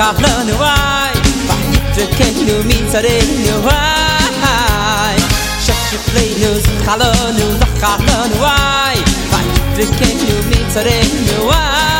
חלונו זכרנו וואי ויתרקנו מצרינו וואי שפשפלנו זכרנו זכרנו וואי ויתרקנו מצרינו וואי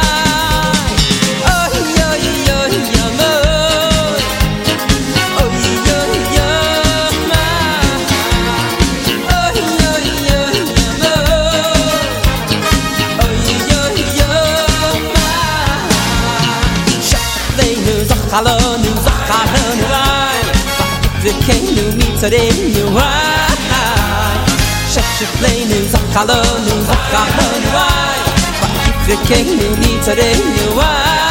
וקיינו מצרינו וואי שפשפלנו זכרנו זכרנו וואי וקיינו מצרינו וואי such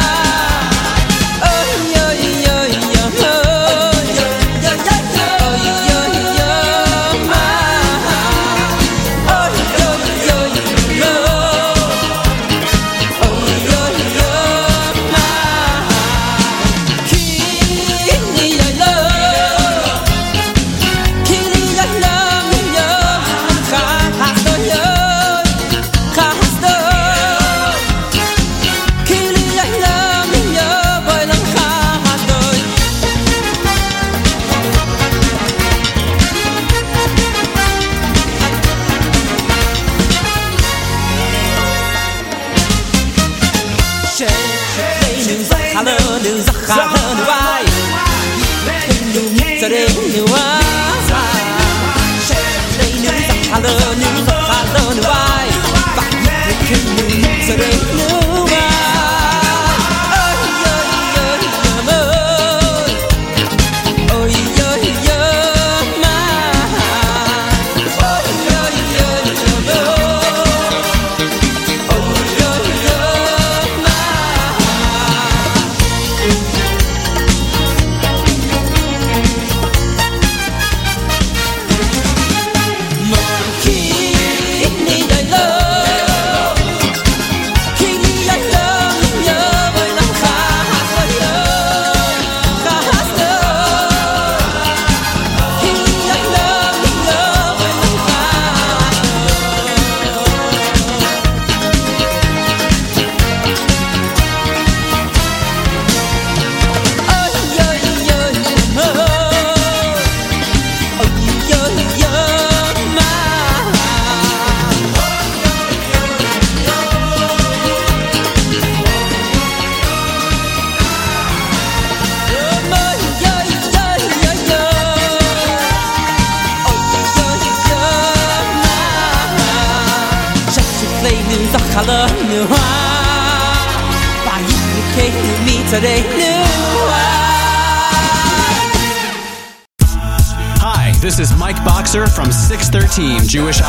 Jewish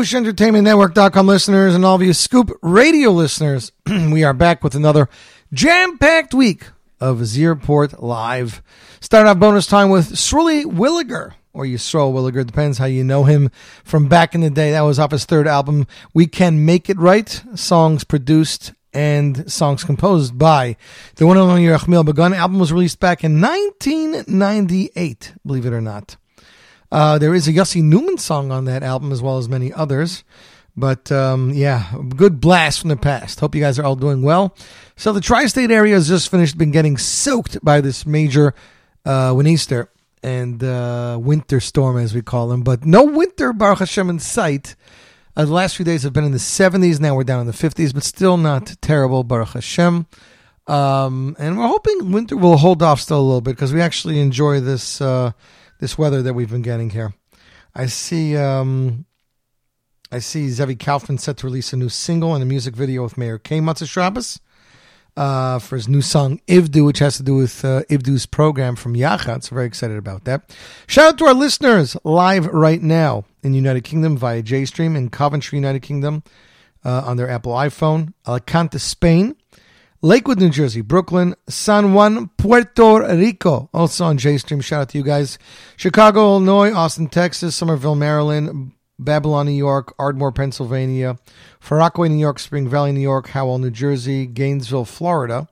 afternoon, Jewish Entertainment Network.com listeners and all of you Scoop Radio listeners. we are back with another jam packed week of Z Report Live. Start off bonus time with Sruli Williger, or you Yisrael Williger, depends how you know him from back in the day. That was off his third album, We Can Make It Right, songs produced and songs composed by the one and only Rachmiel Begun. album was released back in 1998, believe it or not. Uh, there is a Yossi Newman song on that album as well as many others. But um, yeah, good blast from the past. Hope you guys are all doing well. So the tri-state area has just finished, been getting soaked by this major uh, winter and uh, winter storm, as we call them. But no winter, Baruch Hashem, in sight. Uh, the last few days have been in the 70s. Now we're down in the 50s, but still not terrible, Baruch Hashem. Um, and we're hoping winter will hold off still a little bit because we actually enjoy this uh, this weather that we've been getting here. I see um, I see Zevi Kaufman set to release a new single and a music video with Mayor K. Matzah uh, for his new song Ivdu, which has to do with uh, Ivdu's program from Yachad. So very excited about that. Shout out to our listeners live right now in the United Kingdom via JStream in Coventry, United Kingdom uh, on their Apple iPhone, Alicante, Spain. Lakewood, New Jersey, Brooklyn, San Juan, Puerto Rico, also on JStream. Shout out to you guys. Chicago, Illinois, Austin, Texas, Somerville, Maryland, Babylon, New York, Ardmore, Pennsylvania, Far New York, Spring Valley, New York, Howell, New Jersey, Gainesville, Florida,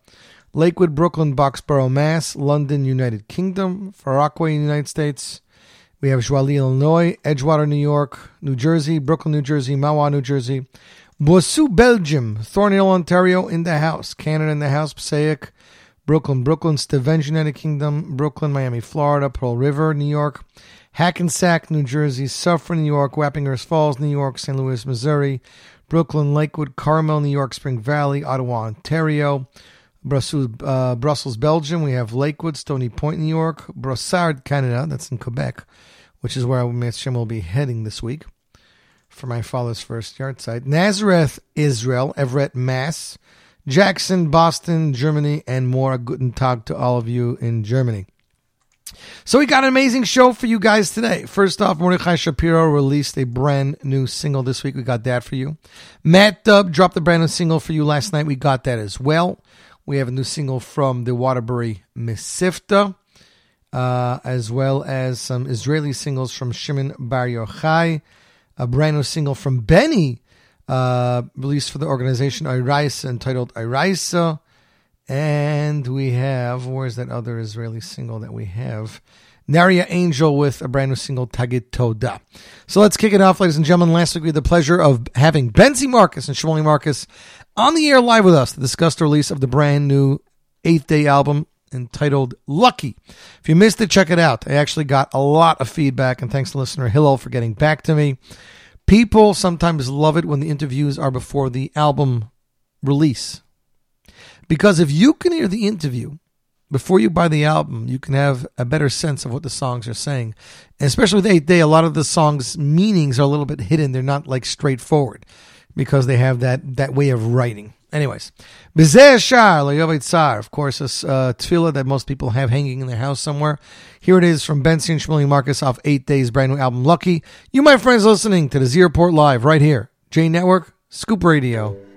Lakewood, Brooklyn, Boxborough, Mass, London, United Kingdom, Far United States. We have Joliet, Illinois, Edgewater, New York, New Jersey, Brooklyn, New Jersey, Mahwah, New Jersey, Boissou, Belgium, Thornhill, Ontario, in the house, Canada in the house, Passaic, Brooklyn, Brooklyn, Stevenage, United Kingdom, Brooklyn, Miami, Florida, Pearl River, New York, Hackensack, New Jersey, Suffern, New York, Wappingers Falls, New York, St. Louis, Missouri, Brooklyn, Lakewood, Carmel, New York, Spring Valley, Ottawa, Ontario, Brussels, uh, Brussels, Belgium. We have Lakewood, Stony Point, New York, Brossard, Canada. That's in Quebec, which is where Hashem will be heading this week for my father's first yahrzeit. Nazareth, Israel, Everett, Mass, Jackson, Boston, Germany, and more. Guten Tag to all of you in Germany. So we got an amazing show for you guys today. First off, Mordechai Shapiro released a brand new single this week. We got that for you. Matt Dubb dropped a brand new single for you last night. We got that as well. We have a new single from the Waterbury Mesivta, uh, as well as some Israeli singles from Shimon Bar Yochai, a brand new single from Benny, uh, released for the organization Iraisa, entitled Iraisa. And we have, where's that other Israeli single that we have? Naria Angel with a brand new single, Tagit Toda. So let's kick it off, ladies and gentlemen. Last week we had the pleasure of having Benzi Marcus and Shimoni Marcus on the air live with us to discuss the release of the brand new eighth day album entitled Lucky. If you missed it, check it out. I actually got a lot of feedback, and thanks to listener Hillel for getting back to me. People sometimes love it when the interviews are before the album release. Because if you can hear the interview before you buy the album, you can have a better sense of what the songs are saying. And especially with Eighth Day, a lot of the songs' meanings are a little bit hidden. They're not like straightforward because they have that, that way of writing. Anyways, Bezeh Shar, Tsar, of course, a uh, tefillah that most people have hanging in their house somewhere. Here it is from Benzi and Shmuley Marcus off Eighth Day's brand new album, Lucky. You, my friends, listening to the Z Report Live right here, J Network, Scoop Radio.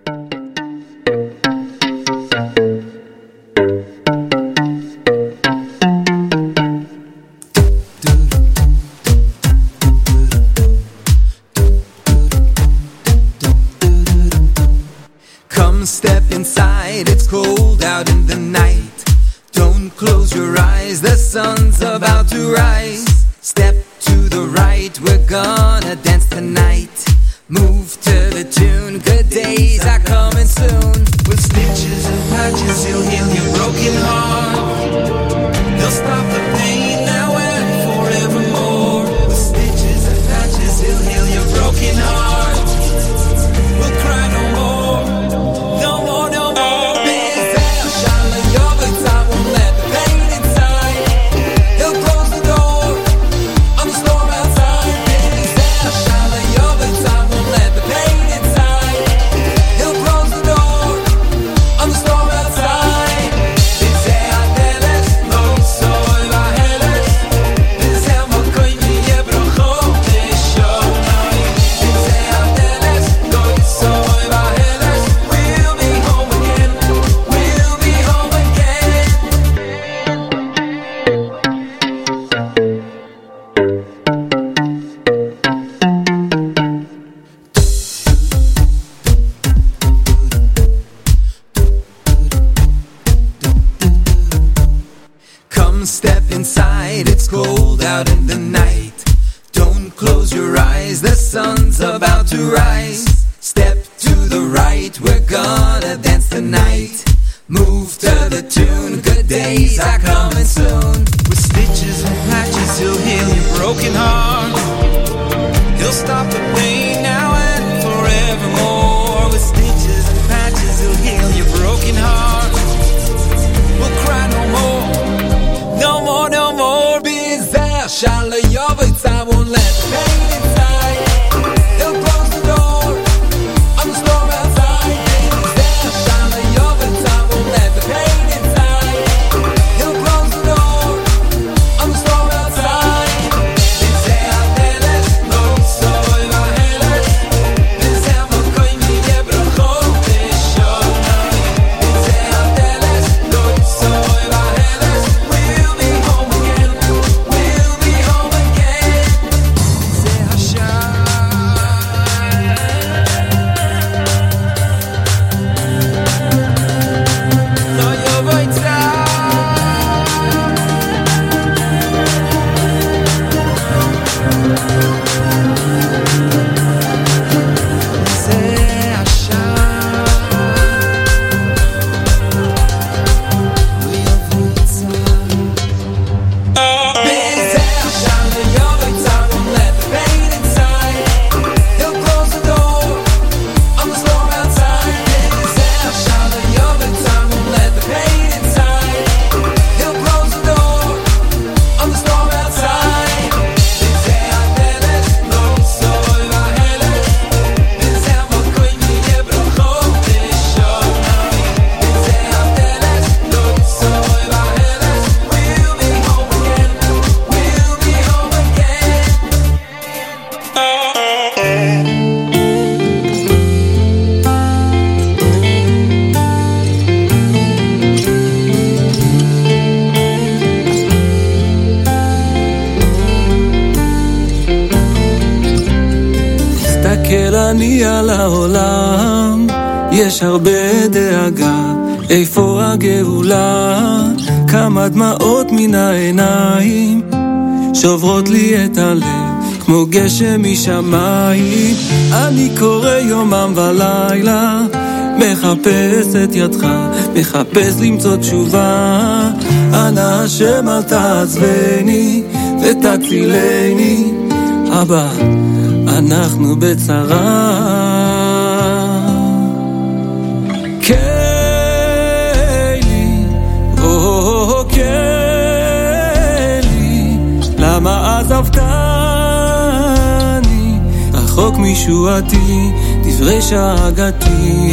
אני על העולם, יש הרבה דאגה, איפה הגאולה? כמה דמעות מן העיניים, שוברות לי את הלב, כמו גשם משמיים. אני קורא יומם ולילה, מחפש את ידך, מחפש למצוא תשובה. אנא השם אל תעזבני, ותצילני, אבא. אנחנו בצרה. קיילי, או קיילי, למה עזבתני? רחוק משועתי, דברי שאגתי.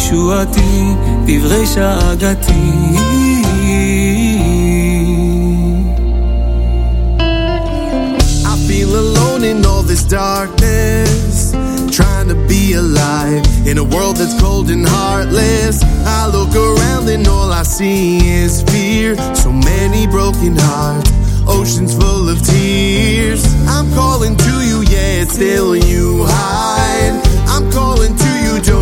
רחוק משועתי, דברי שאגתי. I feel alone in all this darkness, trying to be alive in a world that's cold and heartless. I look around and all I see is fear. So many broken hearts, oceans full of tears. I'm calling to you, yeah, still you hide.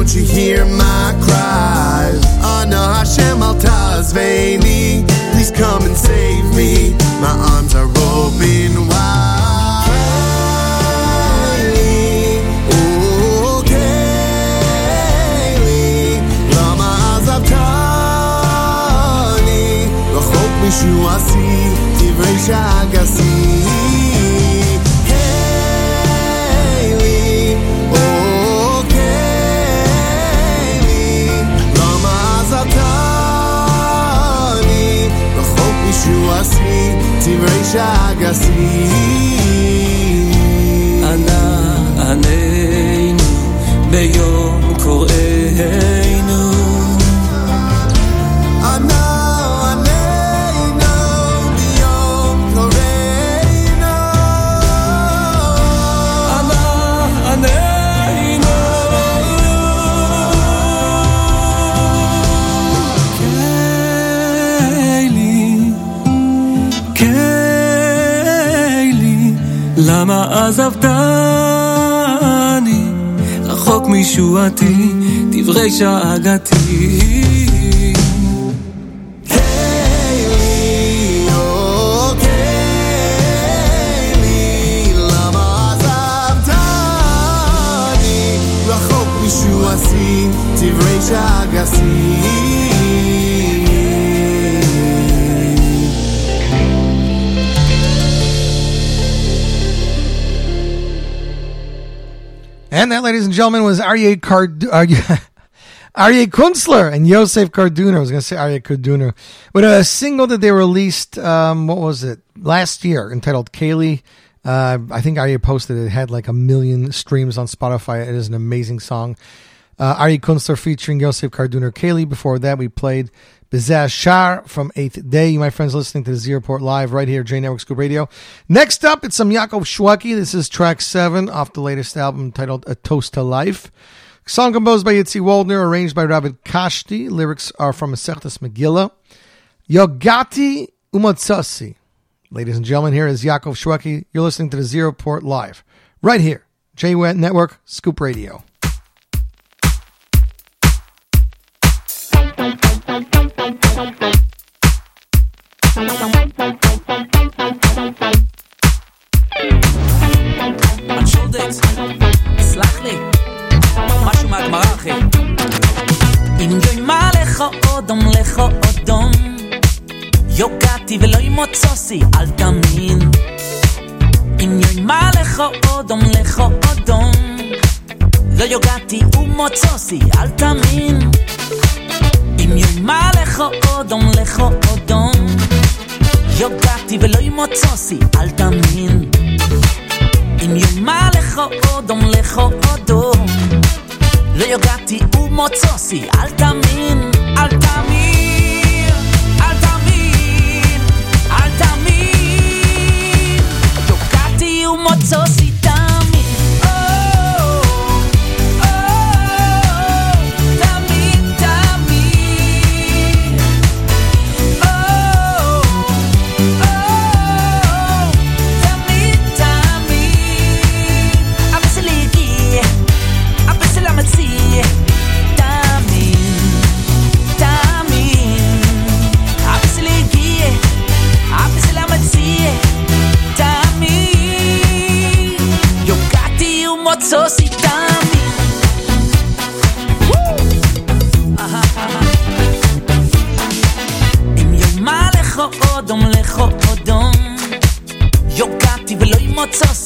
to you, hear my cries? Ana Hashem al tazveni, please come and save me. My arms are open wide. Oh, Kaylee, lama azavtani, rachok mishuasi, divrei shagasi. אנא עננו ביום למה עזבתני? רחוק משועתי, דברי שאגתי. דברי שאגתי And that, ladies and gentlemen, was Aryeh Card Aryeh Kunstler and Yosef Karduner. I was going to say Aryeh Karduner. With a single that they released, um, what was it, last year, entitled Kaylee. Uh, I think Aryeh posted it. it had like a million streams on Spotify. It is an amazing song. Uh, Aryeh Kunstler featuring Yosef Karduner Kaylee. Before that, we played Bizaz Shar from Eighth Day. You, my friends, listening to the Z Report live right here, J Network Scoop Radio. Next up, it's some Yaakov Shweki. This is track seven off the latest album titled A Toast to Life. Song composed by Yitzi Waldner, arranged by Ravid Kashti. Lyrics are from Masechtas Megillah. Yogati Umatsasi. Ladies and gentlemen, here is Yaakov Shweki. You're listening to the Z Report live right here, J Network Scoop Radio. אנשולדקס, סלח לי, משהו מהגמרא אחי. אם יוימה לך אודום לך אודום, יוגעתי ולא ימוצוסי, אל תאמין. אם יוימה לך אודום לך אודום, לא יוגעתי ומוצוסי, אל תאמין. אם יוימה לך אודום לך אודום, יוגעתי ולא ימוצוסי, אל תאמין. אם יומה לך אודום לך אודום לא יוגעתי ומוצוסי אל תאמין, אל תאמין, ומוצוסי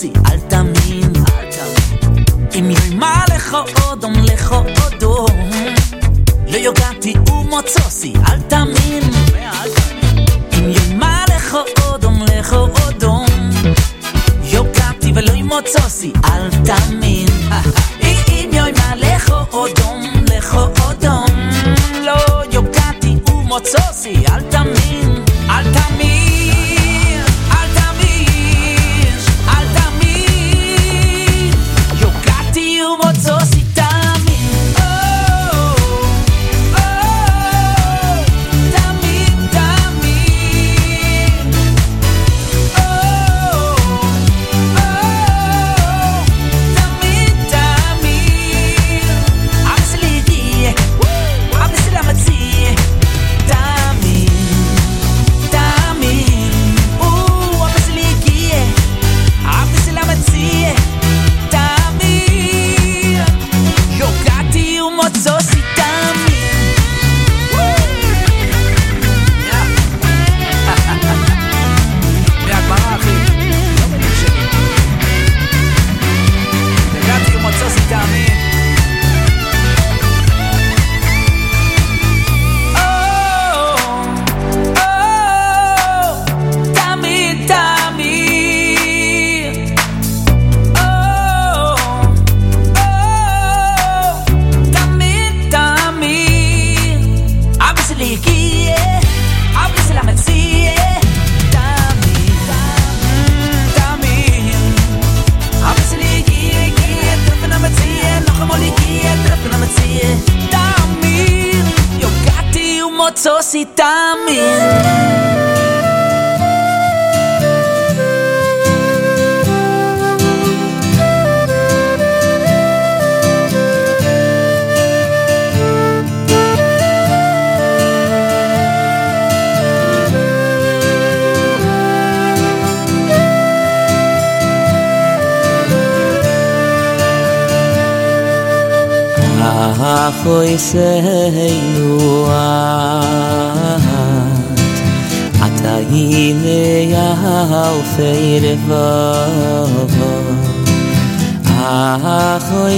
ימוצוסי אל תאמין. אם ימה לך אודום לך אודום לא יוגעתי ומוצוסי אל תאמין. אם ימה לך אודום לך אודום יוגעתי ולא ימוצוסי אל תאמין. אם ימה לך אודום לך אודום לא יוגעתי ומוצוסי אל תאמין. אל תאמין, ha khoy seynu ata hine ya feir va ha khoy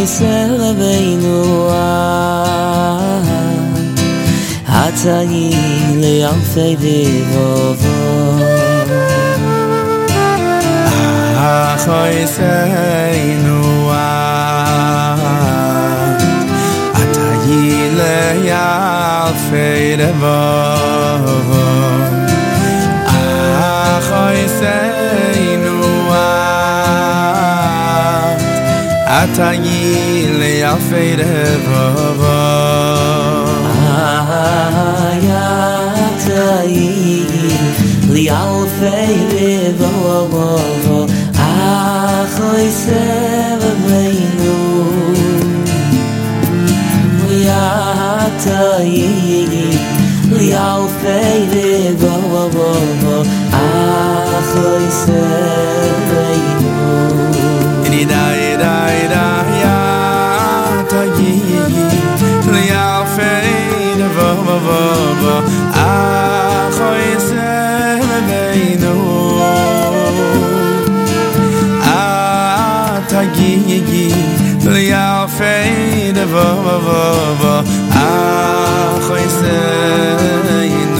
ata hine ya feir va ha ya fede va a khoy se inu a atayi le ya fede va va ya tayi li al fede va va a khoy se Yeah. ta yi yi lu yal fe de bo a khoy se de yo ni da yi da da ya ta yi yi lu yal fe de bo a khoy se de a ta yi yi lu yal fe de bo khoyse in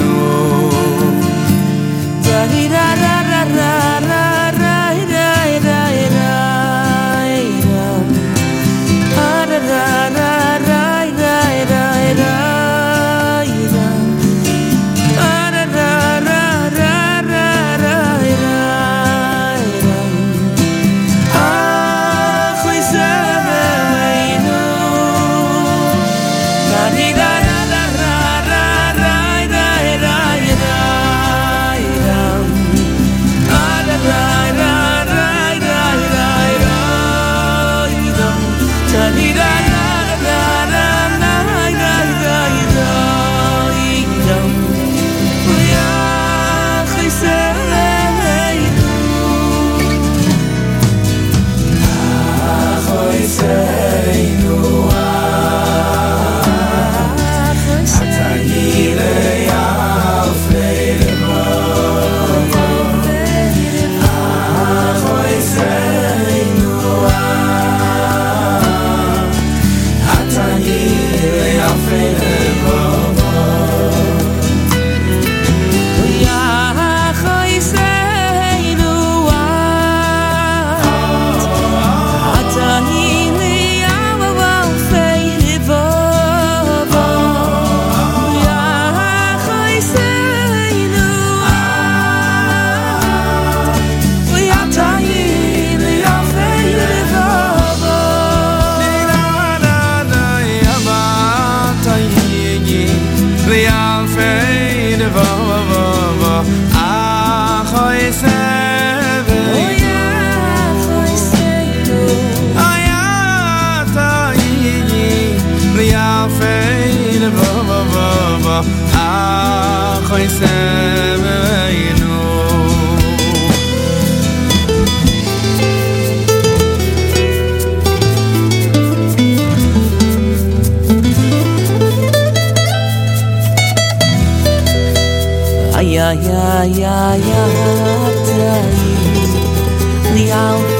yeah yeah yeah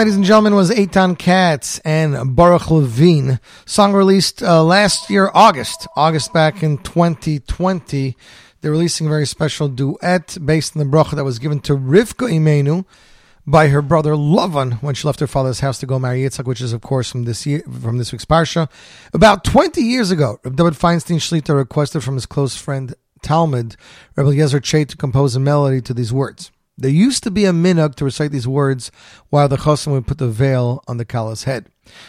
ladies and gentlemen, was Eitan Katz and Baruch Levine. Song released uh, last year, August. August back in 2020. They're releasing a very special duet based on the bracha that was given to Rivka Imenu by her brother Lavan when she left her father's house to go marry Yitzhak, which is, of course, from this year, from this week's parsha. About 20 years ago, David Feinstein Shlita requested from his close friend Talmud, Rebbe Yezer to compose a melody to these words. There used to be a minhag to recite these words while the chosim would put the veil on the kala's head.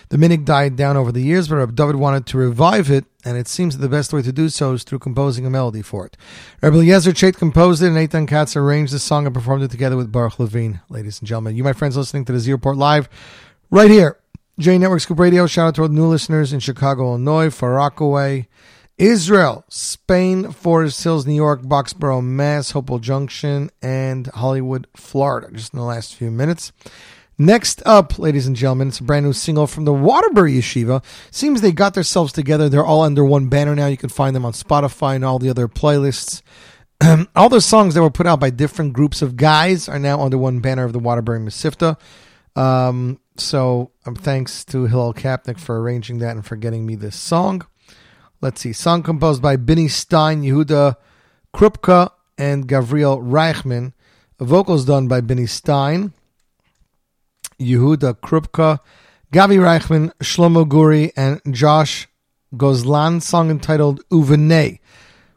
The minhag died down over the years, but Rabbi David wanted to revive it, and it seems that the best way to do so is through composing a melody for it. Rabbi Yezer Chait composed it, and Eitan Katz arranged the song and performed it together with Baruch Levine. Ladies and gentlemen, you, my friends, listening to the Z Report Live right here. J Network Scoop Radio. Shout out to all new listeners in Chicago, Illinois, Far Rockaway, Israel, Spain, Forest Hills, New York, Boxborough, Mass, Hopewell Junction, and Hollywood, Florida, just in the last few minutes. Next up, ladies and gentlemen, it's a brand new single from the Waterbury Yeshiva. Seems they got themselves together. They're all under one banner now. You can find them on Spotify and all the other playlists. all the songs that were put out by different groups of guys are now under one banner of the Waterbury Mesivta. Um, so um, thanks to Hillel Kapnick for arranging that and for getting me this song. Let's see. Song composed by Benny Stein, Yehuda Krupka, and Gavriel Reichman. Vocals done by Benny Stein, Yehuda Krupka, Gavi Reichman, Shlomo Guri, and Josh Gozlan. Song entitled Uvene.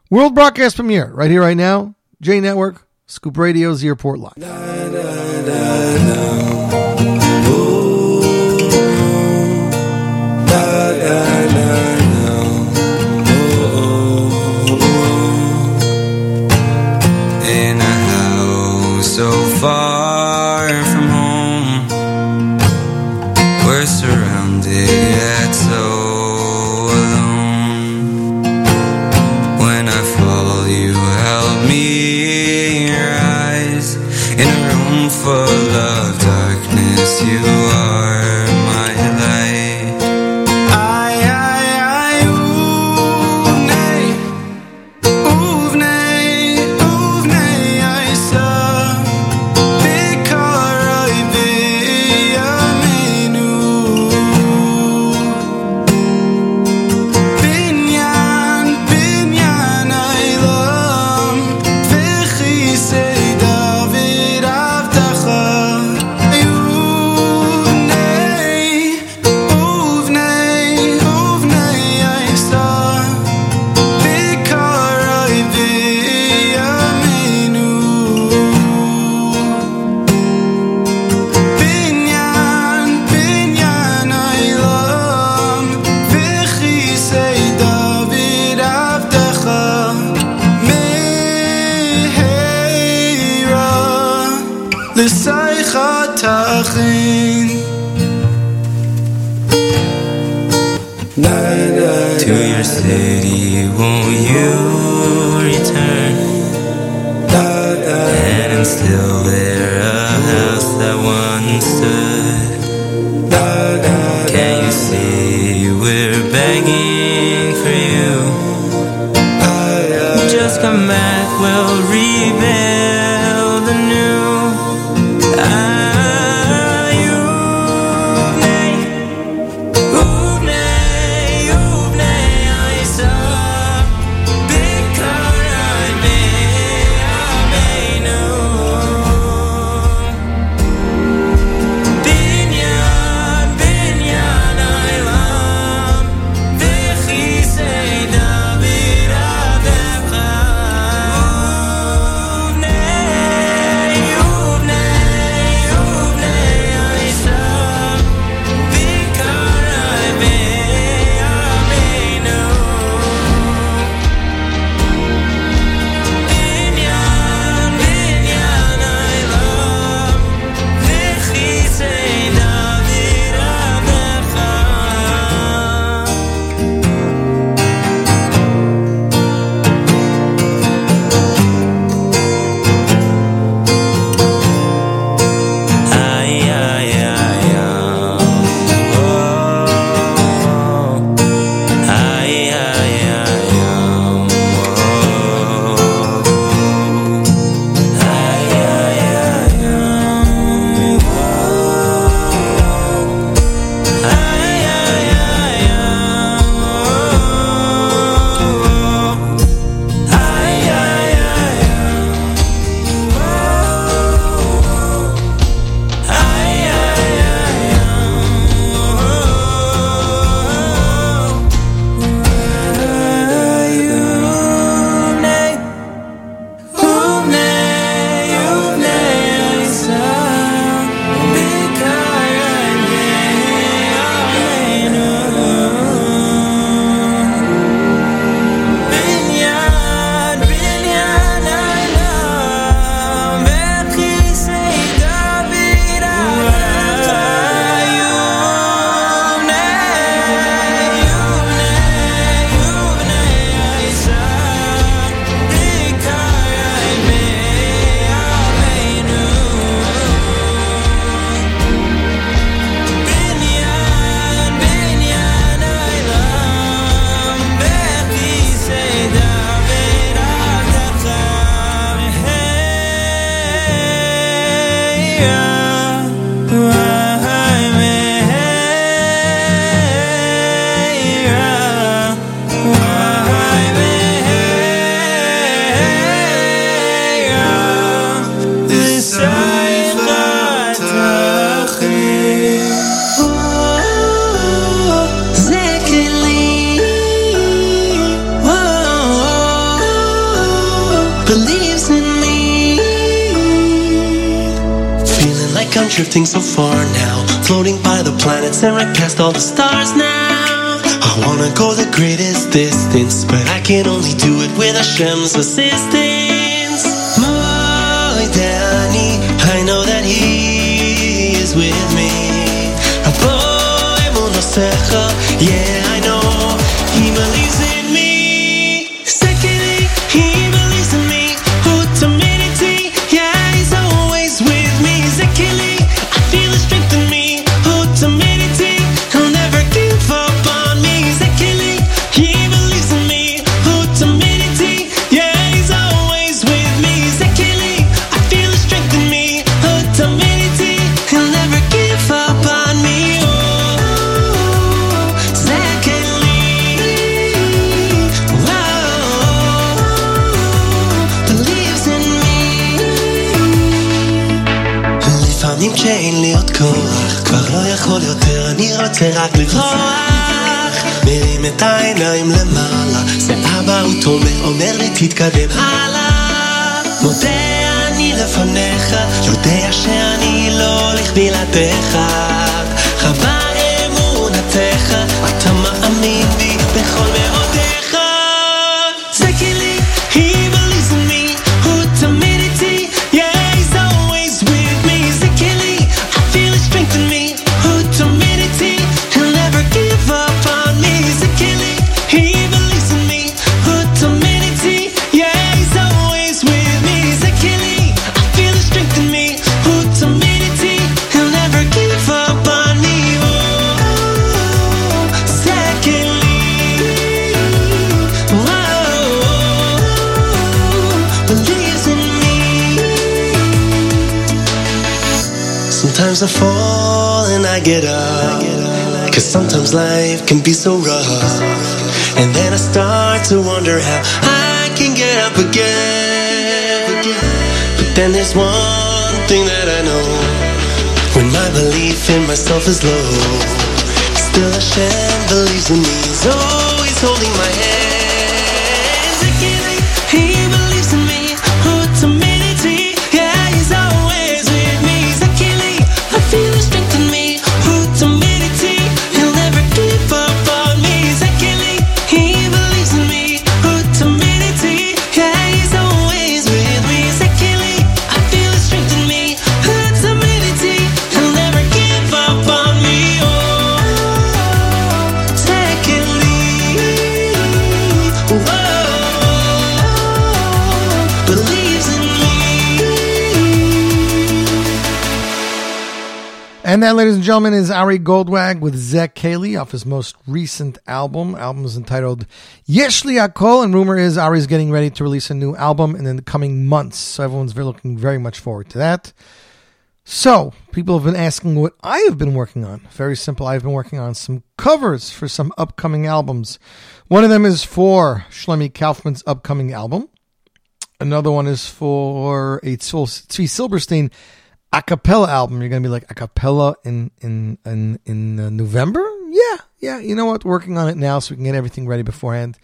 World broadcast premiere right here, right now. J Network, Scoop Radio, Z Report Live. In to your city, won't you return? And instill there a house that once stood. Cause sometimes life can be so rough. And then I start to wonder how I can get up again. But then there's one thing that I know. When my belief in myself is low, still Hashem believes in me. He's always holding my hand. And that, ladies and gentlemen, is Ari Goldwag with Zach Cayley off his most recent album. Album is entitled Yeshli Akol, and rumor is Ari's getting ready to release a new album in the coming months. So everyone's very, looking very much forward to that. So people have been asking what I have been working on. Very simple. I've been working on some covers for some upcoming albums. One of them is for Shlomi Kaufman's upcoming album. Another one is for a Tzvi Silberstein a cappella album. You're gonna be like a cappella in in in in uh, November. Yeah, yeah. You know what? Working on it now, so we can get everything ready beforehand.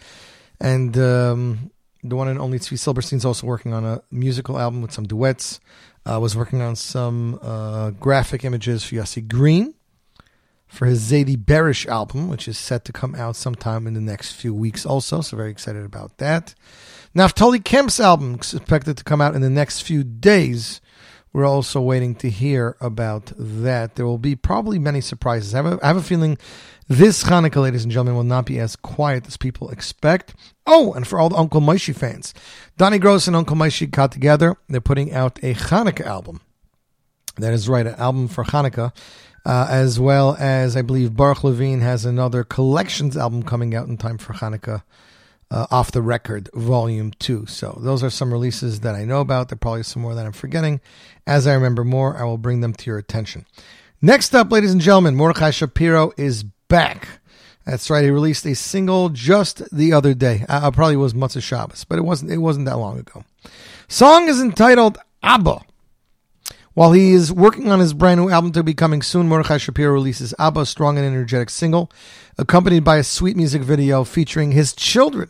And um, the one and only Tzvi Silberstein's also working on a musical album with some duets. Uh, was working on some uh, graphic images for Yossi Green for his Zadie Berish album, which is set to come out sometime in the next few weeks. Also, so very excited about that. Naftali Kemp's album expected to come out in the next few days. We're also waiting to hear about that. There will be probably many surprises. I have a, I have a feeling this Hanukkah, ladies and gentlemen, will not be as quiet as people expect. Oh, and for all the Uncle Moishi fans, Donnie Gross and Uncle Moishi got together. They're putting out a Hanukkah album. That is right, an album for Hanukkah, uh, as well as I believe Baruch Levine has another collections album coming out in time for Hanukkah uh, off the record, volume two. So those are some releases that I know about. There are probably some more that I'm forgetting. As I remember more, I will bring them to your attention. Next up, ladies and gentlemen, Mordechai Shapiro is back. That's right. He released a single just the other day. I, I probably was Matzah Shabbos, but it wasn't. It wasn't that long ago. Song is entitled Abba. While he is working on his brand new album to be coming soon, Mordechai Shapiro releases Abba, a strong and energetic single, accompanied by a sweet music video featuring his children.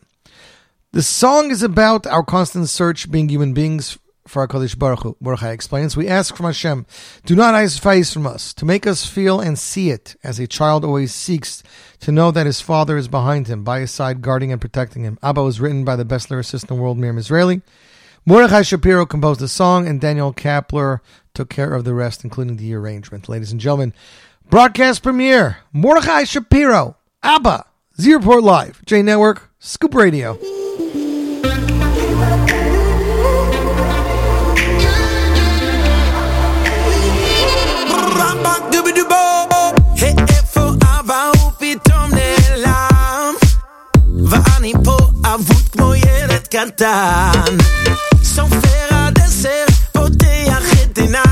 The song is about our constant search, being human beings, for our Kodesh Baruch Hu. Baruch explains, we ask from Hashem, do not hide face from us, to make us feel and see it, as a child always seeks to know that his father is behind him, by his side, guarding and protecting him. Abba was written by the best lyricist in the world, Miriam Israeli. Mordechai Shapiro composed the song, and Daniel Kapler took care of the rest, including the arrangement. Ladies and gentlemen, broadcast premiere, Mordechai Shapiro, ABBA, Z Report Live, J Network, Scoop Radio. ילד קטן סופר עד עשר, פותח את עיניי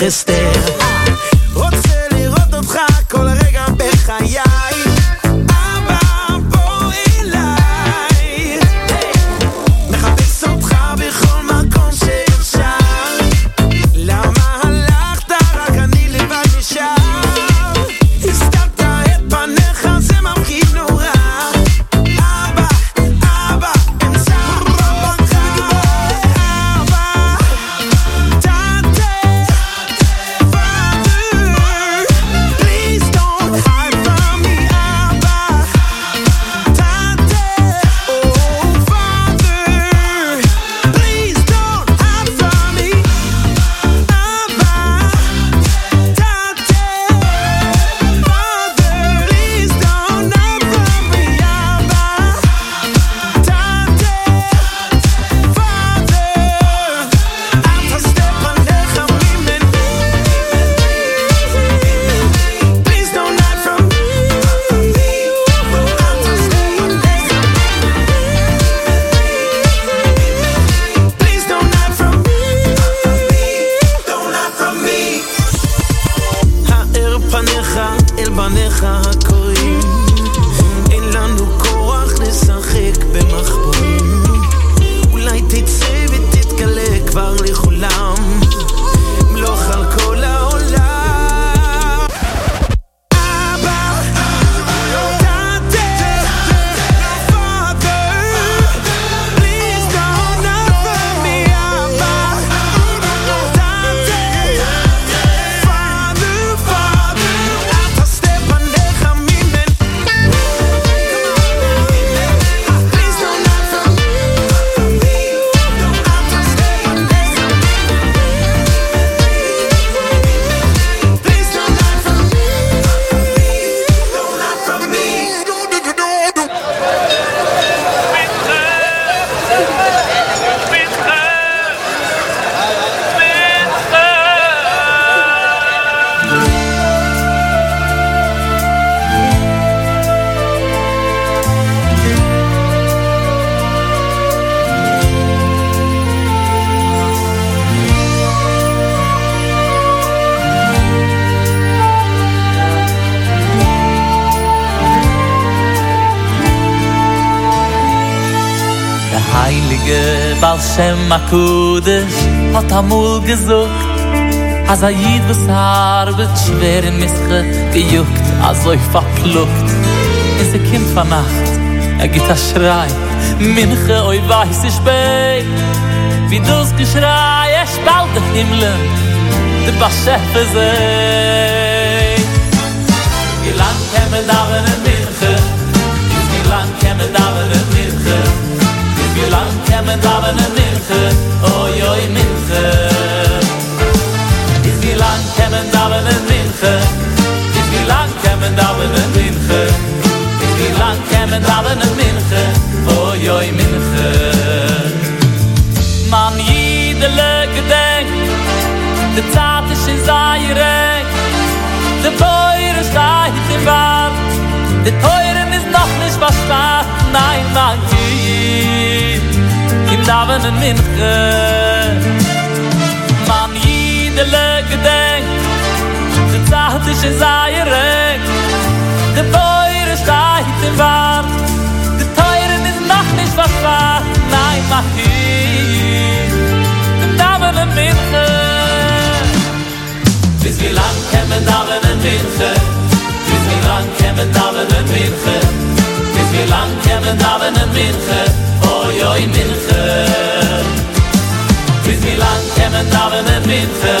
rester. Shem HaKudosh hat amul gesucht Als a Yid was arbet schwer in Mische gejuckt Als oi verkluckt In se kind van Nacht Er geht a Schrei Minche oi weiß ich bei. Wie du's geschrei Er spalt den Himmel De Bashefe sei. Wie lang kämen men Laben en minche. Oi oi minche. Is wie lang kemen laben daven minche? Is wie lang kemen laben daven minche? Is wie lang kemen laben daven minche? Oi oi minche. Man jidele gedenkt De zaad is in zairek De teure staht in Bart De teure is noch nicht was war Nein, man Daven in Minche man jidele gedenk de zacht is in Zaire de teuren steigt im Wart de teuren is noch nicht verstaat nein mein Kind im Daven in Minche bis wie lang kämen Daven in Minche lang kemen daven en minche Bis wie lang kemen daven en minche Oi minche. Bis wie lang kemen daven en minche.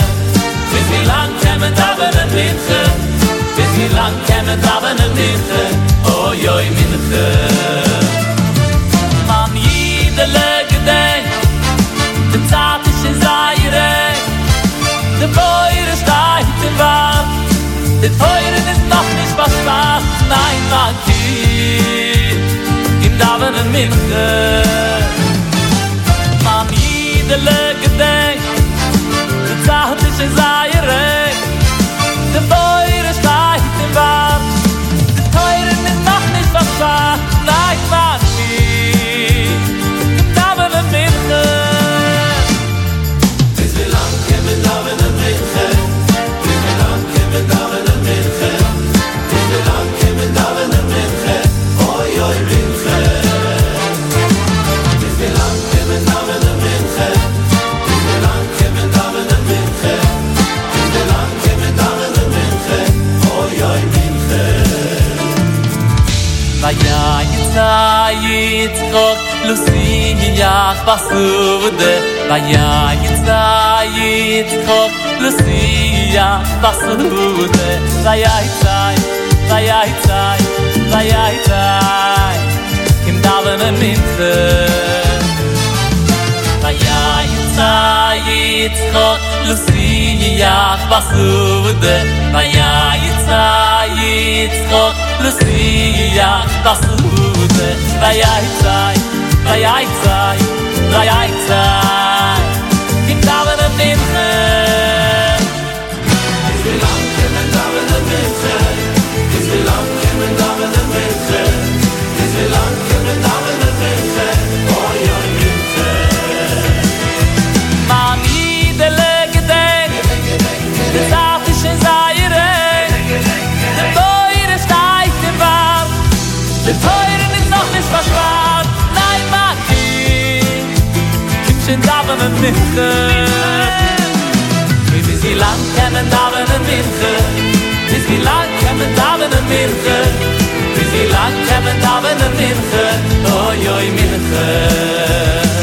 Bis wie lang kemen daven en minche. Bis wie lang kemen daven en minche. Oi oi minche. Man jede lege denk De zaad is in zaire. De boire staat in waard De teuren is noch nicht was war Nein, man kiet Im daven en minche Mam jidele gedenk De zahat is in zaire Mam צחוק לוסיח בסורד ביי צאי צחוק לוסיח בסורד ביי צאי ביי צאי ביי צאי קים דאבן מינט Ja, ich zeig's doch, lass sie ja, das ist gut. Vai ai tsai, vai ai tsai. Kim daven en Minche Bis wie lang kemen daven en Minche Bis wie lang kemen daven en Minche Bis wie lang kemen daven en Minche Oi, oi, Minche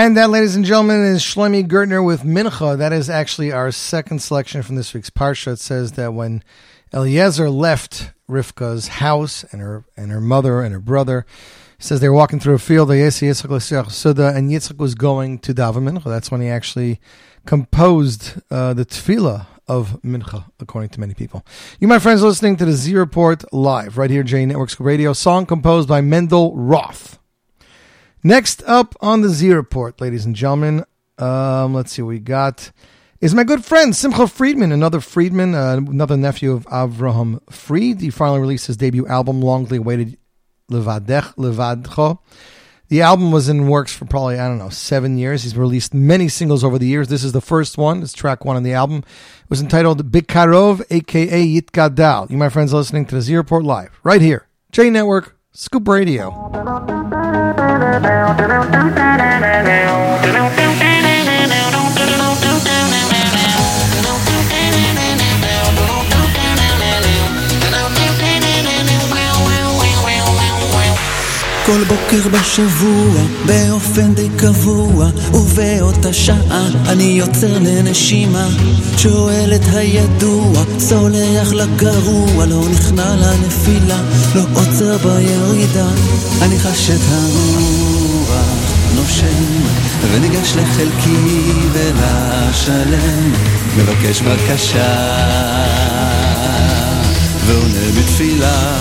And that, ladies and gentlemen, is Shlomi Gertner with Mincha. That is actually our second selection from this week's parsha. It says that when Eliezer left Rivka's house and her and her mother and her brother, says they were walking through a field. And Yitzchak was going to daven Mincha. That's when he actually composed uh, the tefillah of Mincha, according to many people. You, my friends, listening to the Z Report live right here, J Network Radio. Song composed by Mendel Roth. Next up on the Z Report, ladies and gentlemen, um, let's see what we got. Is my good friend Simcha Friedman, another Friedman, uh, another nephew of Avraham Fried. He finally released his debut album, longly awaited Levadech Levadcho. The album was in works for probably, I don't know, seven years. He's released many singles over the years. This is the first one. It's track one on the album. It was entitled Bikarov, aka Yitgadal. You, my friends, are listening to the Z Report Live, right here. J Network, Scoop Radio. כל בוקר בשבוע, באופן די קבוע, ובאותה שעה אני יוצר לנשימה. שואל את הידוע, סולח לגרוע, לא נכנע לנפילה, לא עוצר בירידה. אני חש את הרוח נושם, וניגש לחלקי ולשלם, מבקש בקשה, ועונה בתפילה.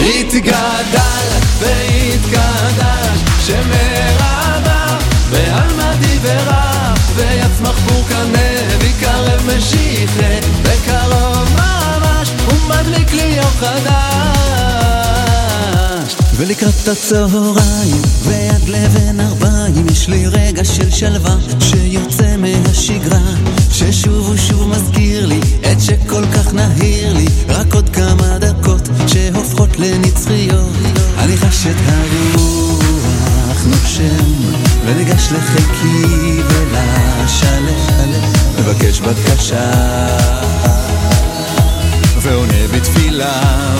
התגדל והתקדש שמרבה בעלמא דיברה ויצמח פורקנה ויקרב משיחה בקרוב ממש ומדליק לי יום חדש ולקראת הצהריים ועד לבן ארבעים יש לי רגע של שלווה שיוצא מהשגרה ששוב ושוב מזכיר לי את שכל כך נהיר לי. רק עוד כמה דקות שהופכות לנצחיות. אני חש את הרוח נושם וניגש לחלקי ולשלם. מבקש בקשה ועונה בתפילה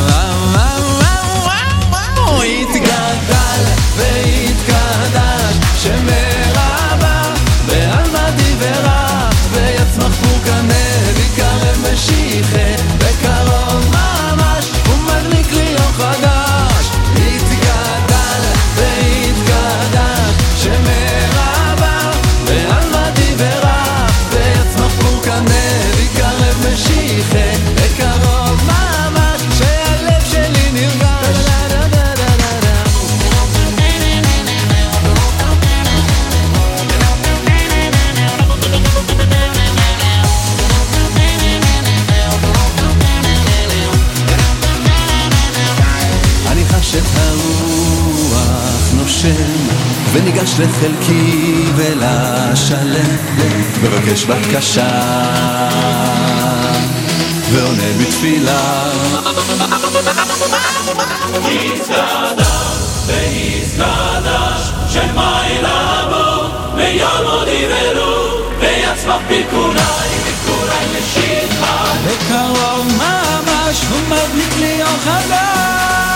לחלקי ולשלם, מבקש בקשה ועונה בתפילה. ויצמח פיקוריי, פיקוריי לשיחה. בקרוב ממש הוא מדליק לי אור חדש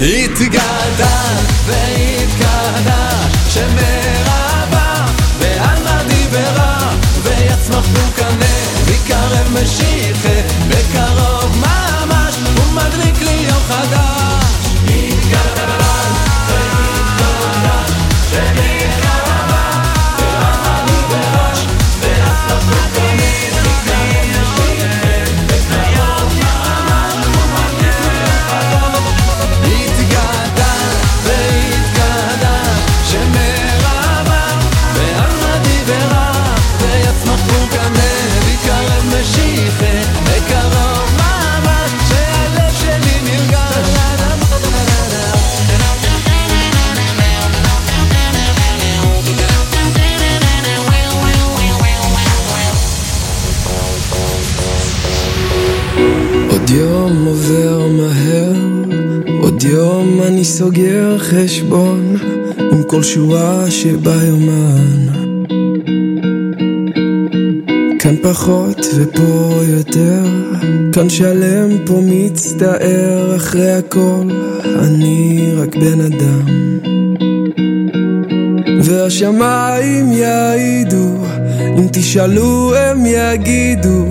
התגדל והתקדש שמרבה בעלמא דיברה ויצמח בוקנה ויקרב משיחה בקרוב ממש ומדליק לי יום חדש יום אני סוגר חשבון עם כל שורה שביומן. כאן פחות ופה יותר, כאן שלם פה מצטער, אחרי הכל אני רק בן אדם. והשמיים יעידו, אם תשאלו הם יגידו,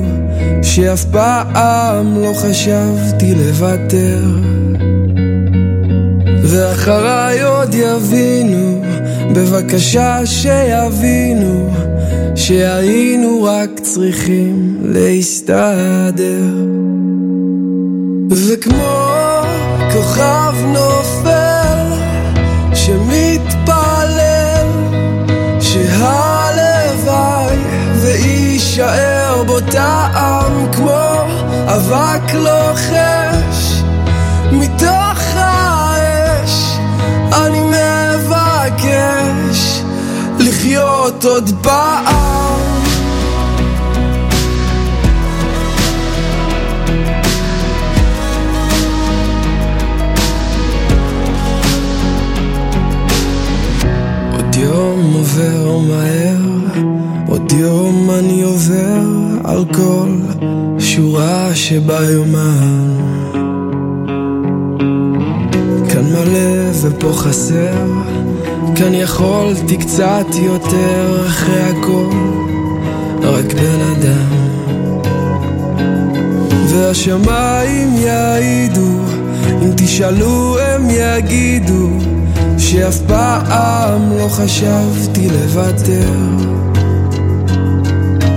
שאף פעם לא חשבתי לוותר. ואחריי עוד יבינו, בבקשה שיבינו, שהיינו רק צריכים להסתדר. וכמו כוכב נופל, שמתפלל, שהלוואי ויישאר בו טעם כמו אבק לוחש לראות עוד פעם עוד יום עובר מהר, עוד יום אני עובר על כל שורה שביומן. כאן מלא ופה חסר כאן יכולתי קצת יותר, אחרי הכל, רק בן אדם. והשמיים יעידו, אם תשאלו הם יגידו, שאף פעם לא חשבתי לוותר.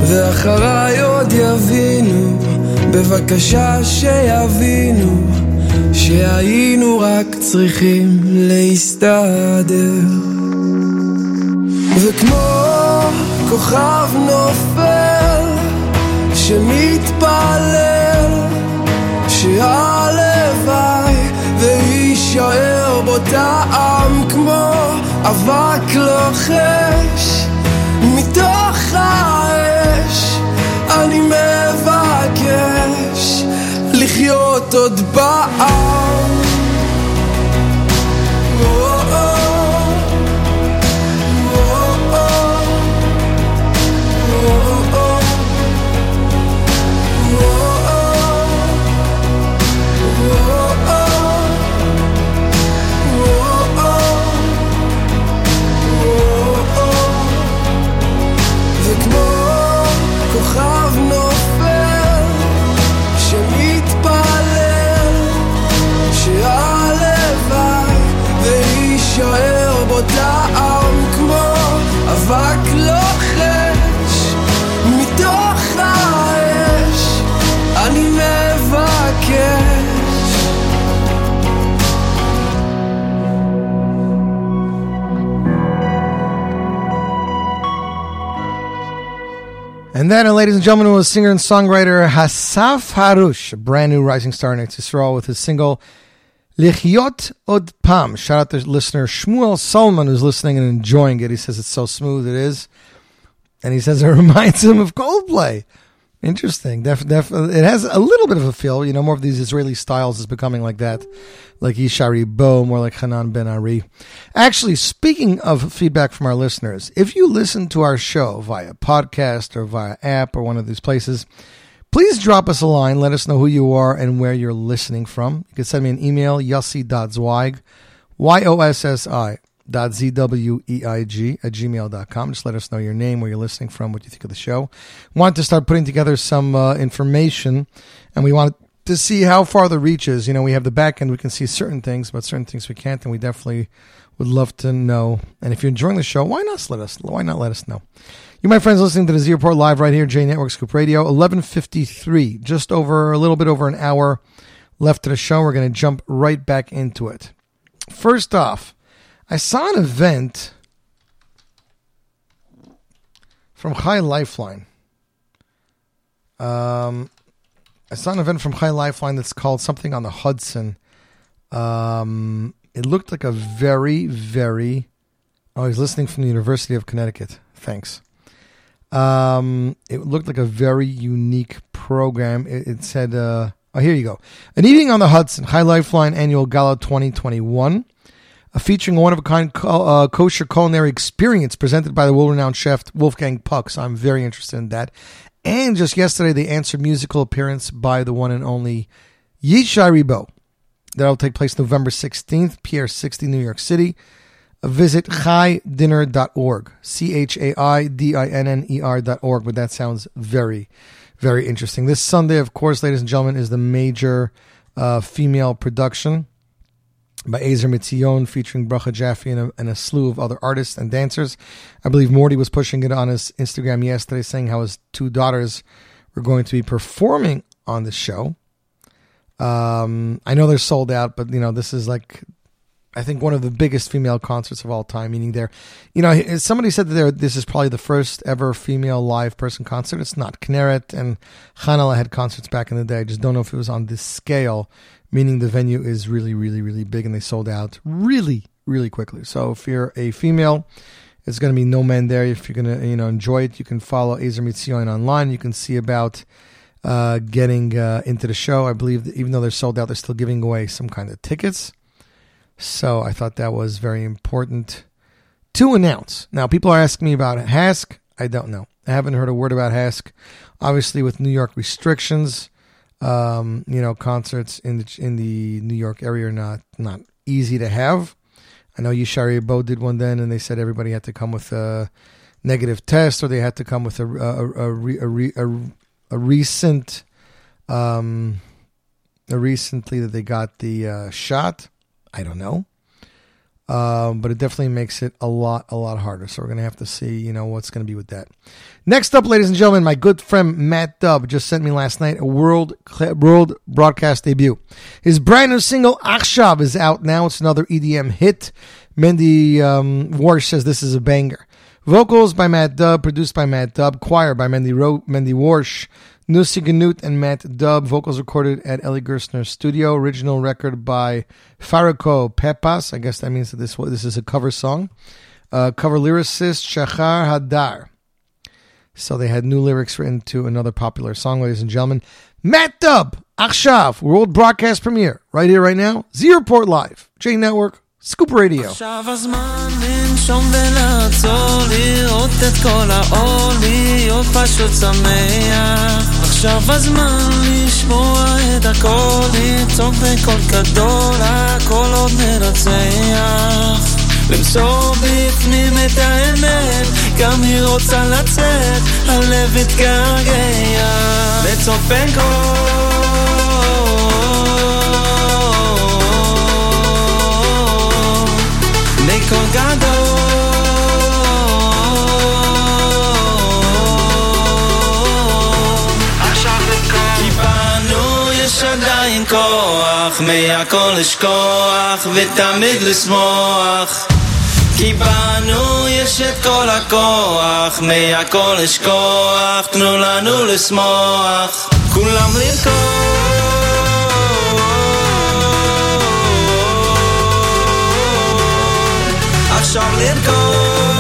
ואחריי עוד יבינו, בבקשה שיבינו, שהיינו רק צריכים להסתדר. וכמו כוכב נופל, שמתפלל, שהלוואי ויישאר בו טעם כמו אבק לוחש מתוך האש אני מבקש לחיות עוד פעם And then, uh, ladies and gentlemen, was singer and songwriter Hassaf Harush, a brand new rising star in Israel with his single Lichyot Od Pam. Shout out to listener Shmuel Solomon who's listening and enjoying it. He says it's so smooth it is. And he says it reminds him of Coldplay. Interesting. Def, def, uh, it has a little bit of a feel. You know, more of these Israeli styles is becoming like that. Like Yishai Ribo, more like Hanan Ben Ari. Actually, speaking of feedback from our listeners, if you listen to our show via podcast or via app or one of these places, please drop us a line. Let us know who you are and where you're listening from. You can send me an email, yossi.zweig, Y-O-S-S-I, dot Z-W-E-I-G at gmail.com. Just let us know your name, where you're listening from, what you think of the show. Want to start putting together some uh, information, and we want to see how far the reach is. You know, we have the back end, we can see certain things, but certain things we can't, and we definitely would love to know. And if you're enjoying the show, why not let us why not let us know? You, my friends, listening to the Z Report live right here, J Network Scoop Radio, 1153, just over a little bit over an hour left to the show. We're going to jump right back into it. First off, I saw an event from Chai Lifeline. Um, I saw an event from Chai Lifeline that's called something on the Hudson. Um, it looked like a very, very. Oh, he's listening from the University of Connecticut. Thanks. Um, it looked like a very unique program. It, it said, uh, oh, here you go. An evening on the Hudson, Chai Lifeline Annual Gala 2021, uh, featuring a one of a kind uh, kosher culinary experience presented by the world renowned chef Wolfgang Puck. So I'm very interested in that. And just yesterday, the answer musical appearance by the one and only Yishai Ribo. That'll take place November 16th, Pier 60, New York City. Uh, Visit chaidinner.org. C H A I D I N N E R.org. But that sounds very, very interesting. This Sunday, of course, ladies and gentlemen, is the major uh, female production by Ezer Mizion featuring Bracha Jaffe and a, and a slew of other artists and dancers. I believe Morty was pushing it on his Instagram yesterday, saying how his two daughters were going to be performing on the show. Um, I know they're sold out, but you know this is like, I think one of the biggest female concerts of all time. Meaning, they're, you know, somebody said that this is probably the first ever female live person concert. It's not. Kneret and Hanala had concerts back in the day. I just don't know if it was on this scale. Meaning the venue is really, really, really big, and they sold out really, really quickly. So if you're a female, it's going to be no men there. If you're going to, you know, enjoy it, you can follow Ezer Mizion online. You can see about uh, getting uh, into the show. I believe that even though they're sold out, they're still giving away some kind of tickets. So I thought that was very important to announce. Now, people are asking me about HASC. I don't know. I haven't heard a word about HASC. Obviously, with New York restrictions, um, you know, concerts in the in the New York area are not not easy to have. I know Yishai Ribo did one then, and they said everybody had to come with a negative test, or they had to come with a a a, a, a, recent um, recently that they got the uh, shot. I don't know. Um, but it definitely makes it a lot, a lot harder. So we're gonna have to see, you know, what's gonna be with that. Next up, ladies and gentlemen, my good friend Matt Dubb just sent me last night a world world broadcast debut. His brand new single Akshav is out now. It's another EDM hit. Mendy um, Warsh says this is a banger. Vocals by Matt Dubb, produced by Matt Dubb, choir by Mendy Ro- Mendy Warsh. Nusi Ganut and Matt Dubb. Vocals recorded at Eli Gerstner's studio. Original record by Farako Pepas. I guess that means that this this is a cover song. Uh, cover lyricist Shachar Hadar. So they had new lyrics written to another popular song, ladies and gentlemen. Matt Dubb, Achshav, world broadcast premiere, right here, right now. Z Report Live, J Network, Scoop Radio. עכשיו הזמן לנשום ולעצור לראות את כל האור להיות פשוט שמח עכשיו הזמן לשמוע את הכל לצעוק בקול גדול הכל עוד מנצח למסור בפנים את האמת גם היא רוצה לצאת הלב מתגעגע לצעוק בין בקול גדול עכשיו לכל כי בנו יש עדיין כוח מהכל לשכוח ותמיד לשמוח כי בנו יש את כל הכוח מהכל לשכוח תנו לנו לשמוח כולם לרקוד of let go.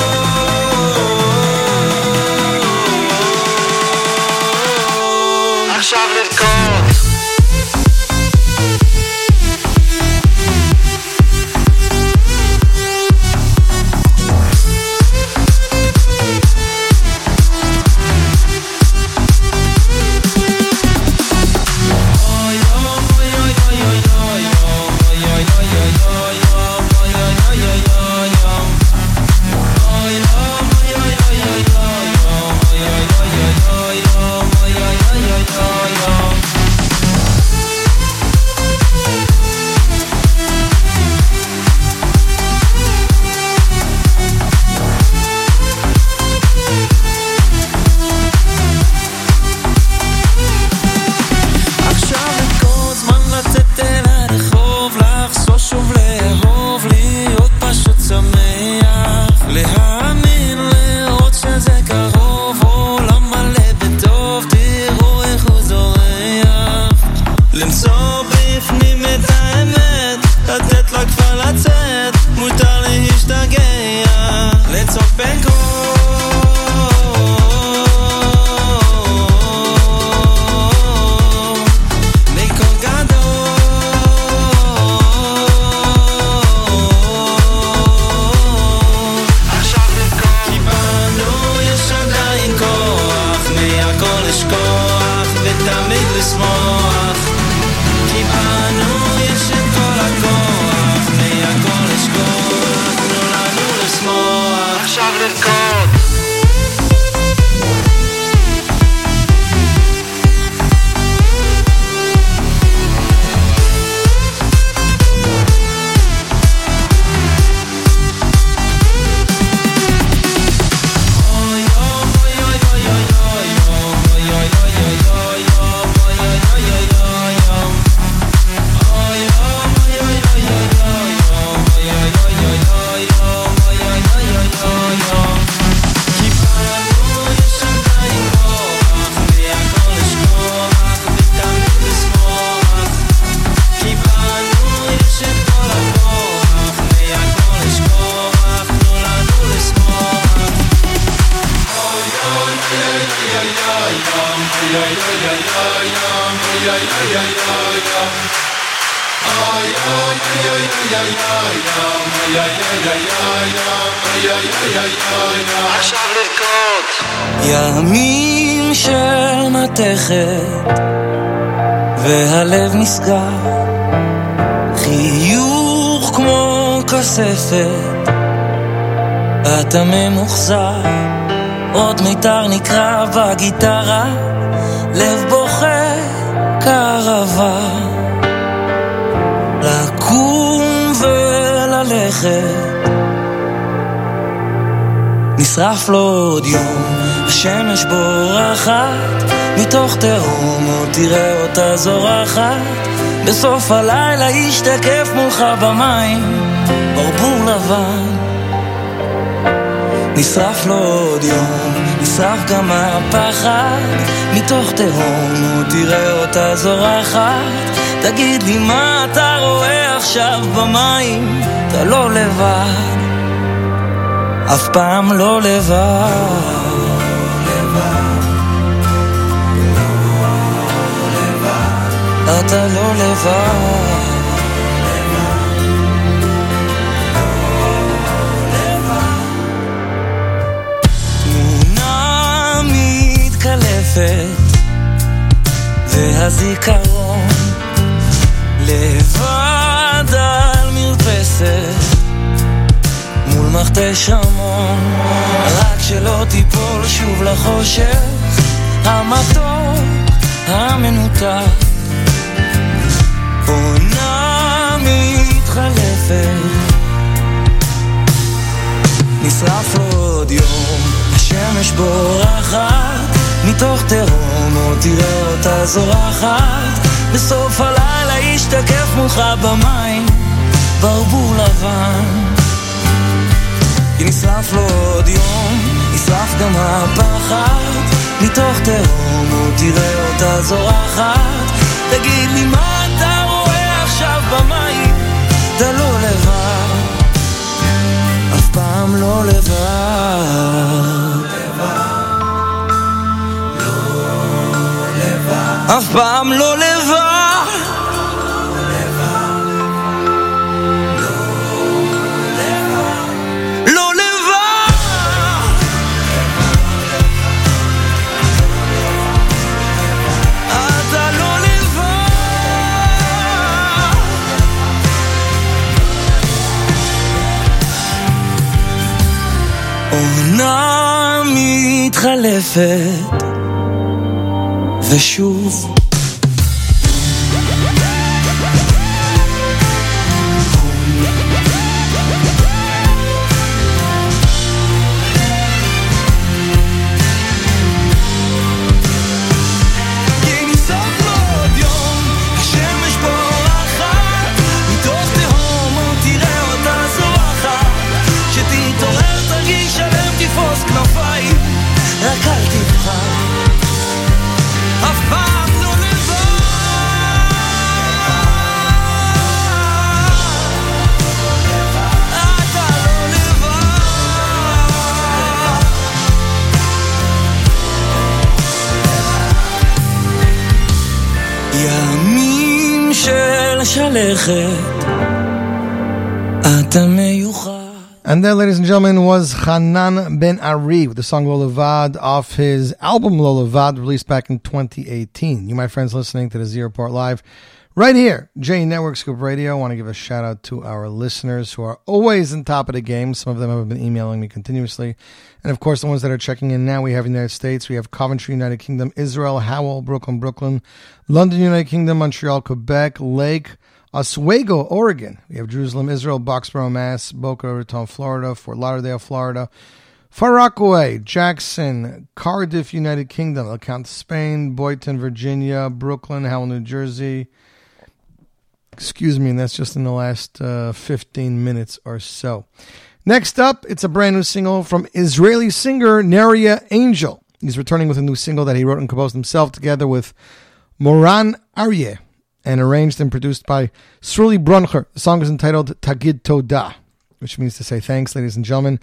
הלילה ישתקף מולך במים, ברבור לבן. נשרף לו עוד יום, נשרף גם הפחד, מתוך תהום עוד תראה אותה זורחת, תגיד לי מה אתה רואה עכשיו במים, אתה לא לבד. אף פעם לא לבד. אתה לא לבד. והזיכרון לבד על מרפסת מול מכתש המון, רק שלא תיפול שוב לחושך, המתוק, המנותק. מתחלפת, נשרף עוד יום, השמש בורחת, מתוך תהום עוד תראה אותה זורחת, בסוף הלילה ישתקף מולך במים, ברבור לבן. כי נשרף לו עוד יום, נשרף גם הפחד, מתוך תהום עוד תראה אותה זורחת, תגיד לי מה אתה רואה עכשיו במים, פעם לא לבד. אף פעם לא לבד מתחלפת. ושוב And that, ladies and gentlemen, was Hanan Ben Ari with the song Lolavad off his album Lolavad, released back in 2018. You, my friends, listening to the Z Report Live right here, J Network Scoop Radio. I want to give a shout out to our listeners who are always on top of the game. Some of them have been emailing me continuously. And of course, the ones that are checking in now, we have United States, we have Coventry, United Kingdom, Israel, Howell, Brooklyn, Brooklyn, London, United Kingdom, Montreal, Quebec, Lake, Oswego, Oregon. We have Jerusalem, Israel, Boxborough, Mass, Boca Raton, Florida, Fort Lauderdale, Florida, Far Rockaway, Jackson, Cardiff, United Kingdom, El Count, Spain, Boyton, Virginia, Brooklyn, Howell, New Jersey. Excuse me, and that's just in the last uh, 15 minutes or so. Next up, it's a brand new single from Israeli singer Neria Angel. He's returning with a new single that he wrote and composed himself together with Moran Aryeh and arranged and produced by Sruli Bruncher. The song is entitled Tagid Toda, which means to say thanks, ladies and gentlemen.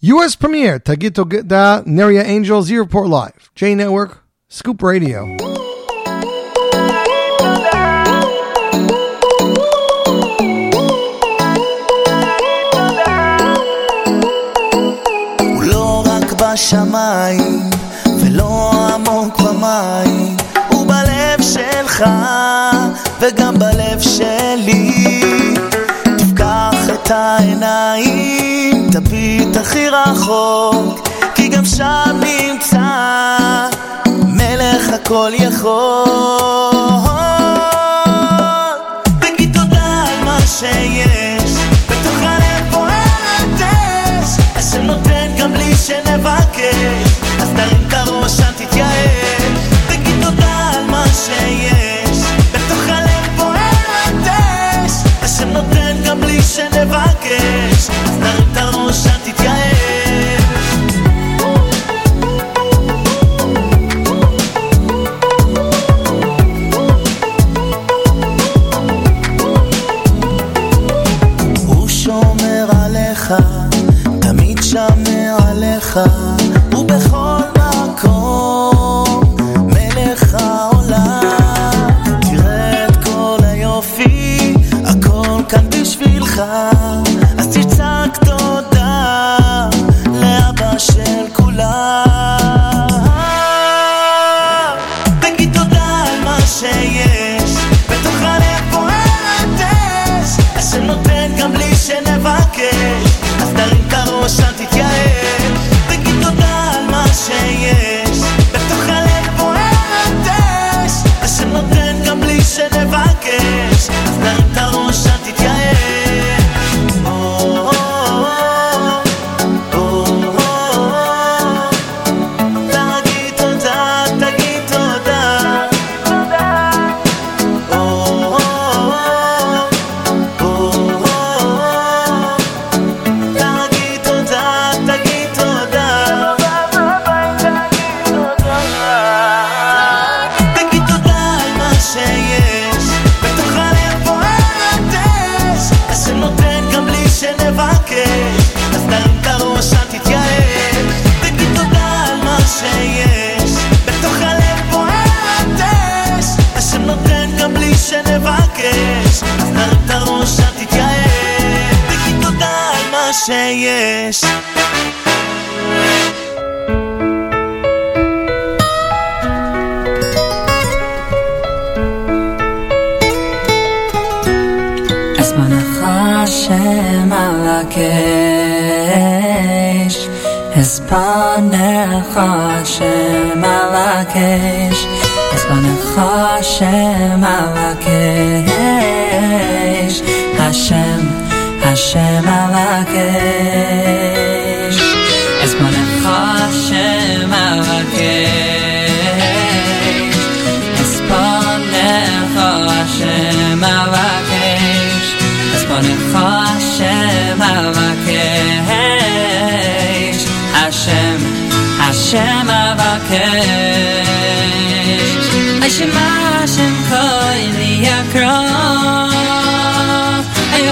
U.S. premiere, Tagid Toda, Neria Angel, Z Report Live, J Network, Scoop Radio. בשמיים, ולא עמוק במים, הוא בלב שלך. וגם בלב שלי. תפקח את העיניים, תביט הכי רחוק כי גם שם נמצא מלך הכל יכול. תגיד תודה על מה שיש בתוך הלב בוער אש, אשר נותן גם לי שנבקש. אז תרים את הראש אל תתייעל. תגיד תודה על מה שיש. נותן גם בלי שנבקש. אז תרים את הראש, אל תתייאש. הוא שומר עליך, תמיד שם עליך. Ashanti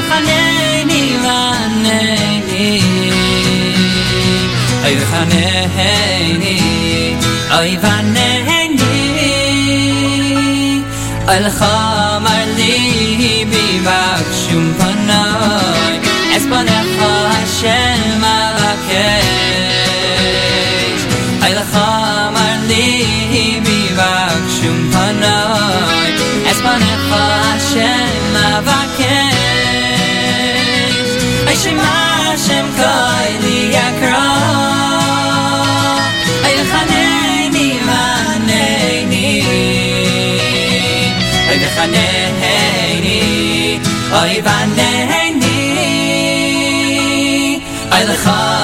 חנני חנני אוי חנני אוי חנני אל חמר ליבי בקשום פניי אס פניך השם אבקש אל חמר ליבי בקשום פניי אס פניך השם oy vaneni oy lecha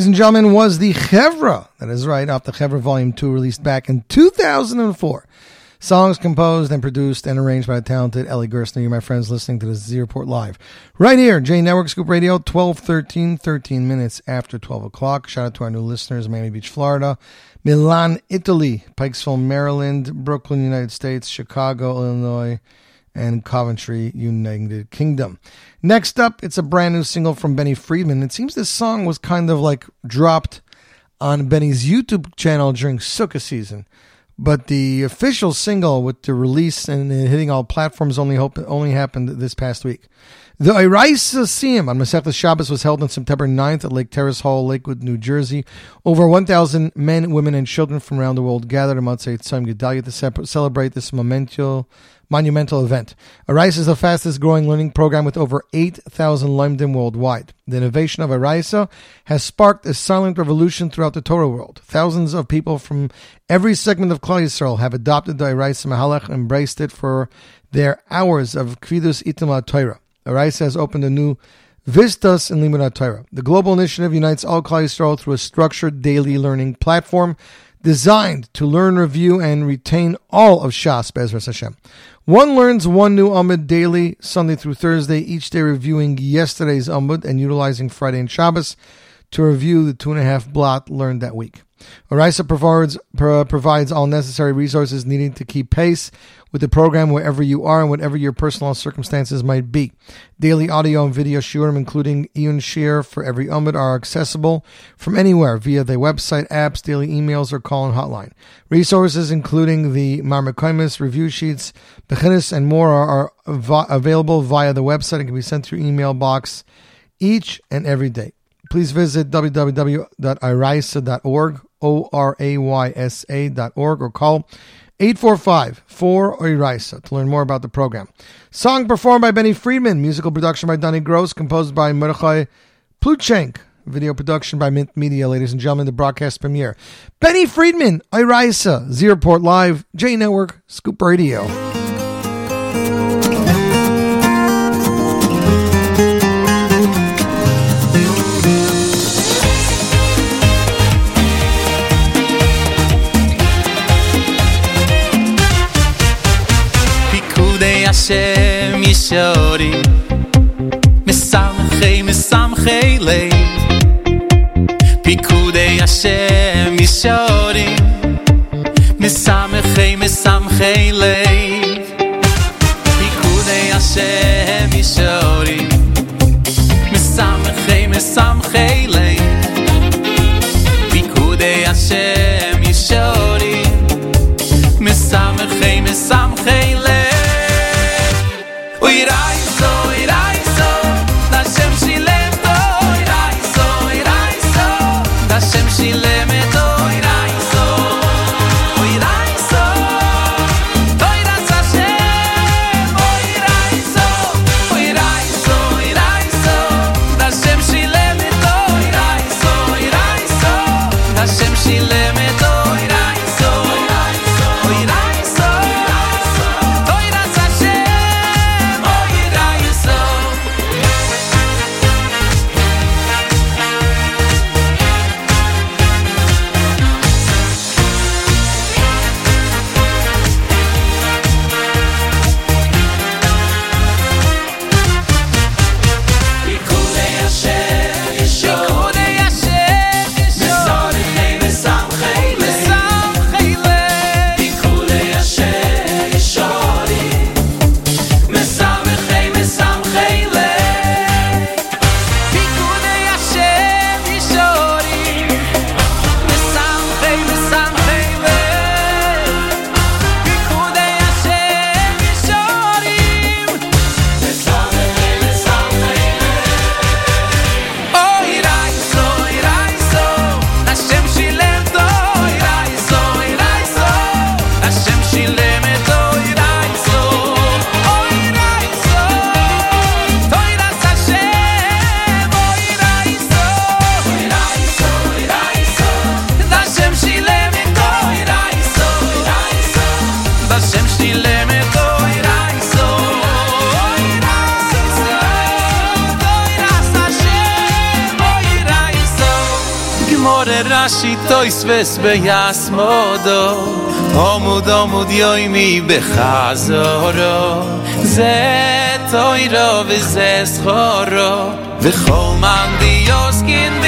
ladies and gentlemen, was the Chevra. That is right, off the Chevra Volume 2, released back in 2004. Songs composed and produced and arranged by the talented Eli Gerstner. You, my friends, listening to the Z Report Live. Right here, J Network Scoop Radio, 1213, 13 minutes after 12 o'clock. Shout out to our new listeners, Miami Beach, Florida, Milan, Italy, Pikesville, Maryland, Brooklyn, United States, Chicago, Illinois, and Coventry, United Kingdom. Next up, it's a brand new single from Benny Friedman. It seems this song was kind of like dropped on Benny's YouTube channel during Sukkah season. But the official single with the release and hitting all platforms only hope, only happened this past week. The Oraysa Siyum on Masechta Shabbos was held on September 9th at Lake Terrace Hall, Lakewood, New Jersey. Over 1,000 men, women, and children from around the world gathered on Motzei Tzom Gedalia to celebrate this monumental, monumental event. Oraysa is the fastest growing learning program with over 8,000 Lomdim worldwide. The innovation of Oraysa has sparked a silent revolution throughout the Torah world. Thousands of people from every segment of Klal Yisrael have adopted the Oraysa Mahalach and embraced it for their hours of Kvidus Itim Torah. Oraysa has opened a new Vistas in Limud Torah. The global initiative unites all Klal Yisrael through a structured daily learning platform designed to learn, review, and retain all of Shas Bezras Hashem. One learns one new Amud daily, Sunday through Thursday, each day reviewing yesterday's Amud and utilizing Friday and Shabbos to review the two and a half blot learned that week. Oraysa provides, uh, provides all necessary resources needed to keep pace with the program wherever you are and whatever your personal circumstances might be. Daily audio and video shiurim, including Iyun Shiur for every Amud, are accessible from anywhere via the website, apps, daily emails, or call-in hotline. Resources including the Mareh Mekomos, review sheets, Bechinis, and more are, are available via the website and can be sent through email box each and every day. Please visit www.oraysa.org, O-R-A-Y-S-A.org, or call 845 4 Oiraisa to learn more about the program. Song performed by Benny Friedman, musical production by Donny Gross, composed by Mordechai Pluchenk, video production by Mint Media, ladies and gentlemen, the broadcast premiere. Benny Friedman, Oiraisa, Z Report Live, J Network, Scoop Radio. Hashem Yishori Mesamchei Mesamchei Lei Pikudei Hashem Yishori Mesamchei Mesamchei Lei Pikudei Hashem Yishori Mesamchei Mesamchei Lei tois ves be yasmodo omud omud yoy mi bechazoro ze toiro ve ze schoro. Ve chol man di yoskin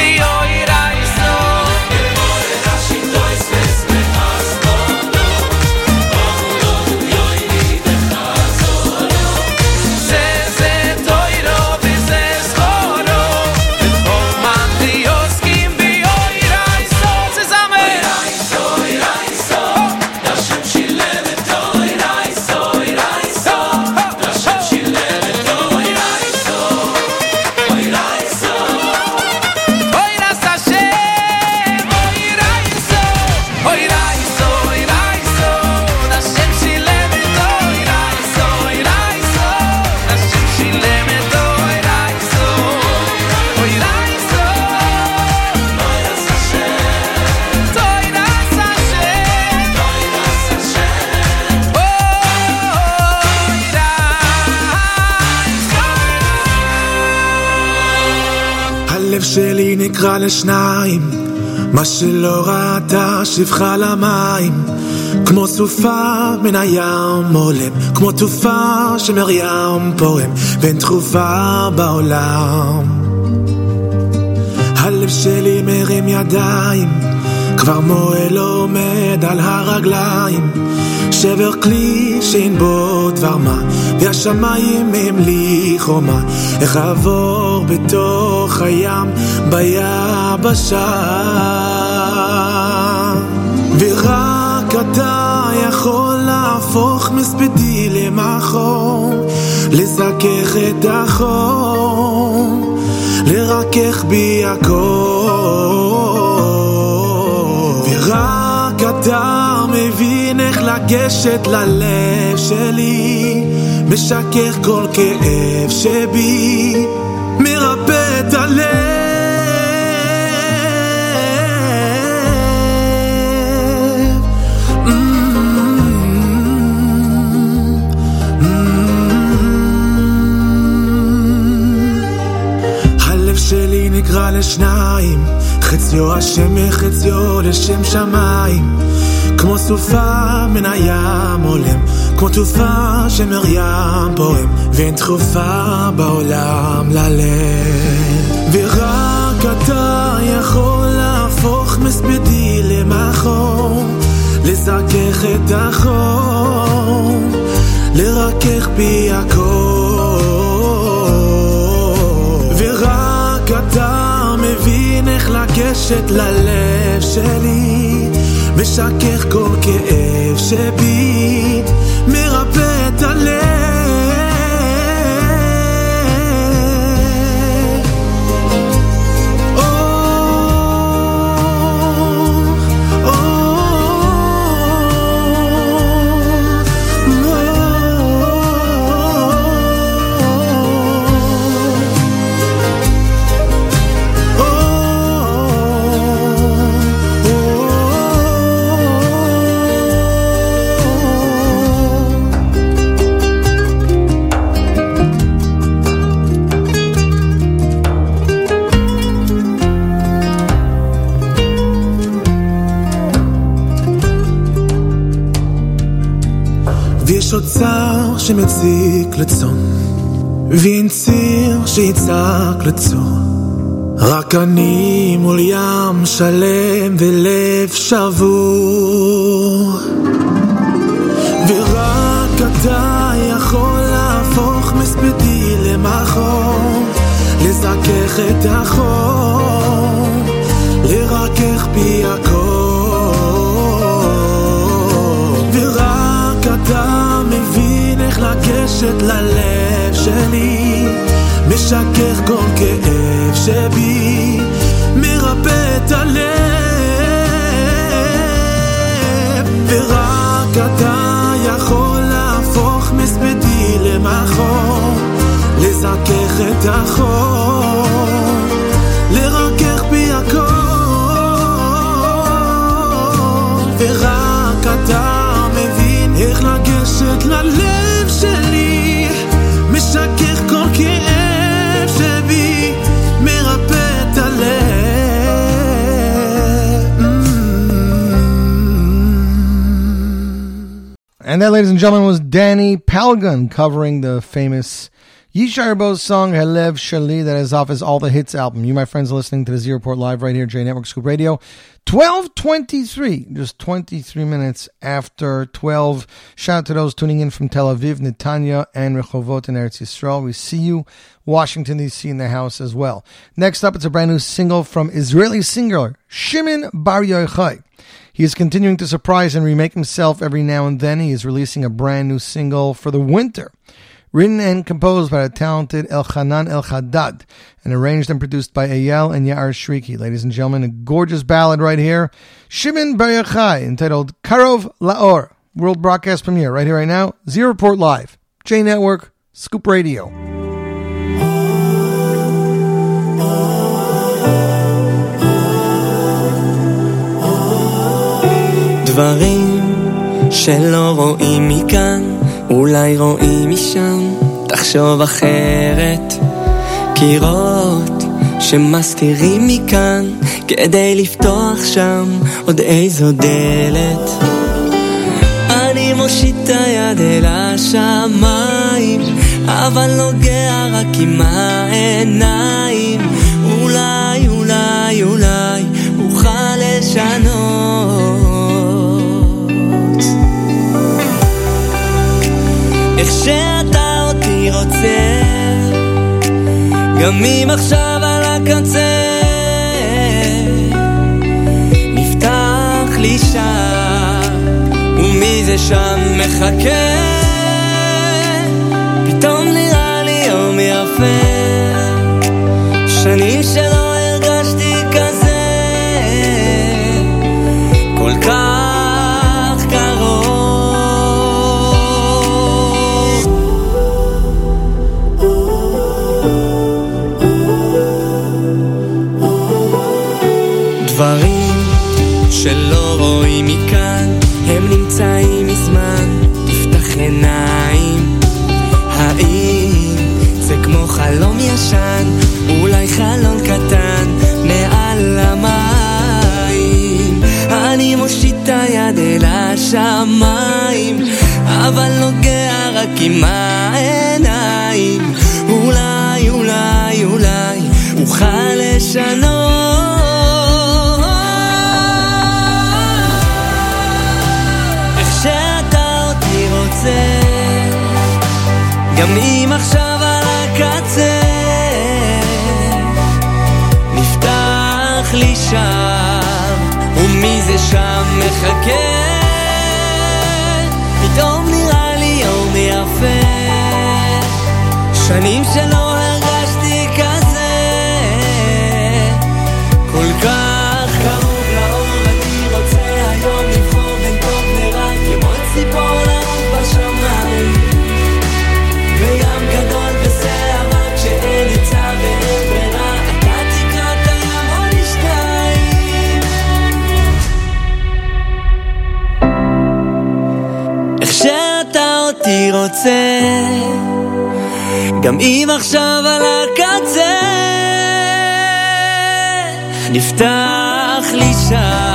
נקרע לשניים, מה שלא ראתה שפחה למים, כמו סופה מן הים עולם, כמו תעופה שמרים פועם, ואין תכופה בעולם. הלב שלי מרים ידיים, כבר מועל עומד על הרגליים, שבר כלי שאין בו דבר מה, והשמיים הם לי חומה, איך אעבור בתוך הים, ביבשה. ורק אתה יכול להפוך מספדי למחור, לזכך את החור, לרכך בי הכל. ורק אתה לגשת ללב שלי, משכך כל כאב שבי, מרפא את הלב. נקרע לשניים, חציו השם וחציו לשם שמיים. כמו סופה מן הים עולם, כמו תעופה שמרים פועם, ואין תכופה בעולם ללב. ורק אתה יכול להפוך מספדי למחור, לזכך את החור, לרכך בי הכל. ורק אתה מבין איך לגשת ללב שלי. משכך כל כאב שבי, מרפא יש אוצר שמציק לצאן, ואין ציר שיצעק לצור. רק אני מול ים שלם ולב שבור. ורק אתה יכול להפוך מספדי למחור, לזכך את החור, לרכך בי הכל. לגשת ללב שלי, משכך כל כאב שבי, מרפא את הלב. ורק אתה יכול להפוך מספדי למחור, לזכך את החור, לרכך בי הכל. ורק אתה מבין איך לגשת ללב And that, ladies and gentlemen, was Danny Palgun covering the famous Yishai Ribo's song Halev Sheli that is off his All the Hits album. You, my friends, are listening to the Z Report live right here, J Network Scoop Radio. 1223, just 23 minutes after 12. Shout out to those tuning in from Tel Aviv, Netanya, and Rehovot in Eretz Yisrael. We see you, Washington, D.C. in the house as well. Next up, it's a brand new single from Israeli singer Shimon Bar Yochai. He is continuing to surprise and remake himself every now and then. He is releasing a brand new single for the winter. Written and composed by the talented Elchanan El and arranged and produced by Eyal and Yair Shriki. Ladies and gentlemen, a gorgeous ballad right here. Shimon Bar Yochai, entitled Karov Laor. World broadcast premiere right here, right now. Z Report Live. J Network, Scoop Radio. דברים שלא רואים מכאן, אולי רואים משם, תחשוב אחרת. קירות שמסתירים מכאן, כדי לפתוח שם עוד איזו דלת. אני מושיט את היד אל השמיים, אבל נוגע רק עם העיניים. איך שאתה אותי רוצה, גם אם עכשיו על הקצה, נפתח לי שם, ומי זה שם מחכה? פתאום נראה לי יום יפה, שנים שלא שלא רואים מכאן, הם נמצאים מזמן, תפתח עיניים. האם זה כמו חלום ישן, אולי חלון קטן מעל המים? אני מושיט את היד אל השמיים, אבל נוגע רק עם העיניים. אולי, אולי, אולי, אוכל לשנות. גם אם עכשיו על הקצה, נפתח לי שם, ומי זה שם מחכה? פתאום נראה לי יום יפה, שנים שלא גם אם עכשיו על הקצה, נפתח לי שם,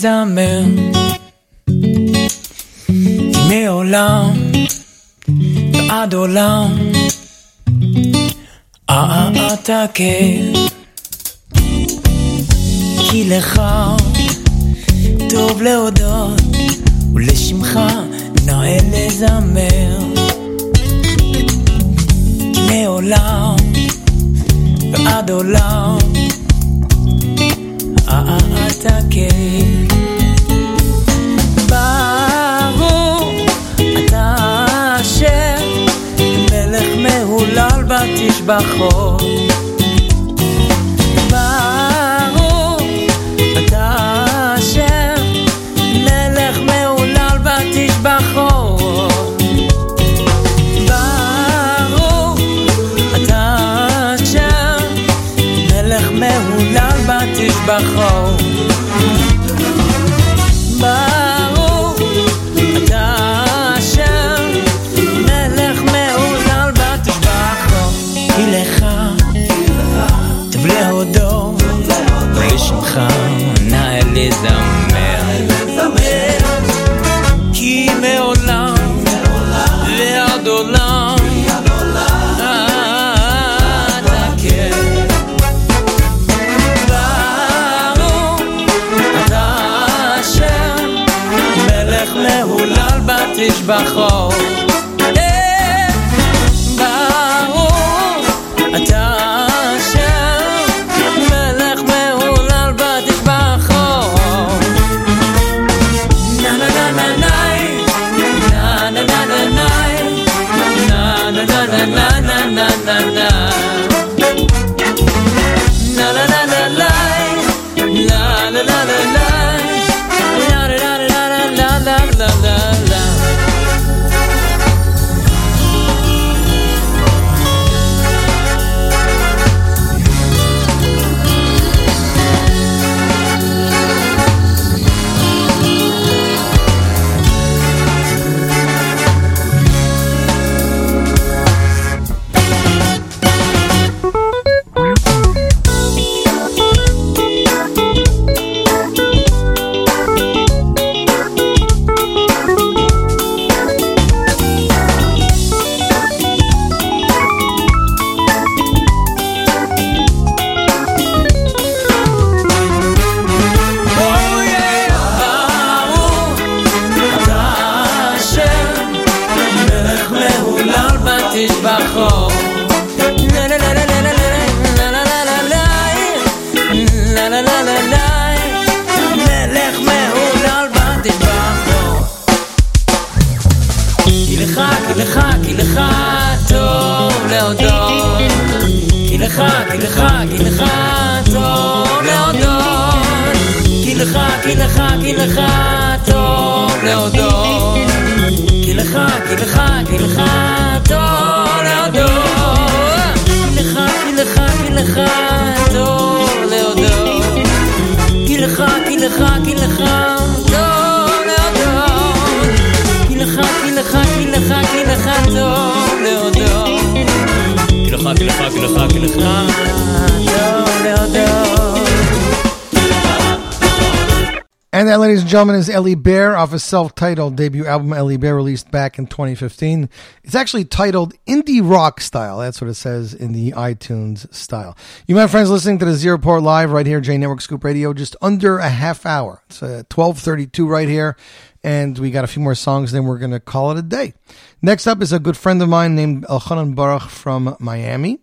לזמר מעולם ועד עולם אתה כן כי לך טוב להודות ולשמך נאה לזמר. מעולם ועד עולם בחור وخا Gentlemen, is Ellie Bear off his self-titled debut album, Ellie Bear, released back in 2015. It's actually titled Indie Rock Style. That's what it says in the iTunes style. You, my friends, listening to the Z Report Live right here, J Network Scoop Radio, just under a half hour. It's uh, 1232 right here. And we got a few more songs, then we're going to call it a day. Next up is a good friend of mine named Elchanan Baruch from Miami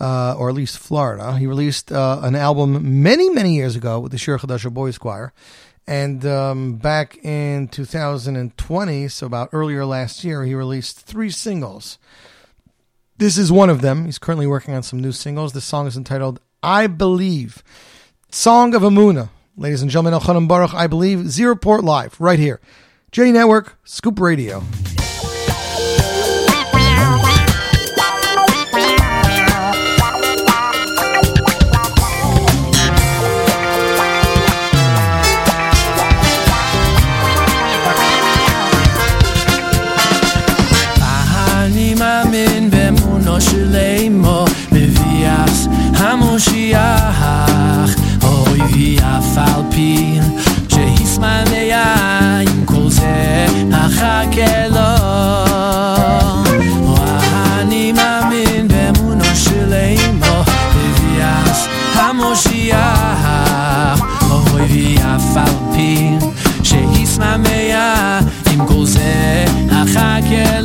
uh, or at least Florida. He released uh, an album many, many years ago with the Shir Chadasha Boys Choir. And um, back in 2020, so about earlier last year, he released three singles. This is one of them. He's currently working on some new singles. This song is entitled I Believe. Song of Amuna. Ladies and gentlemen, Elchanan Baruch, I Believe, Z Report Live, right here. J Network, Scoop Radio. חוזה, אחר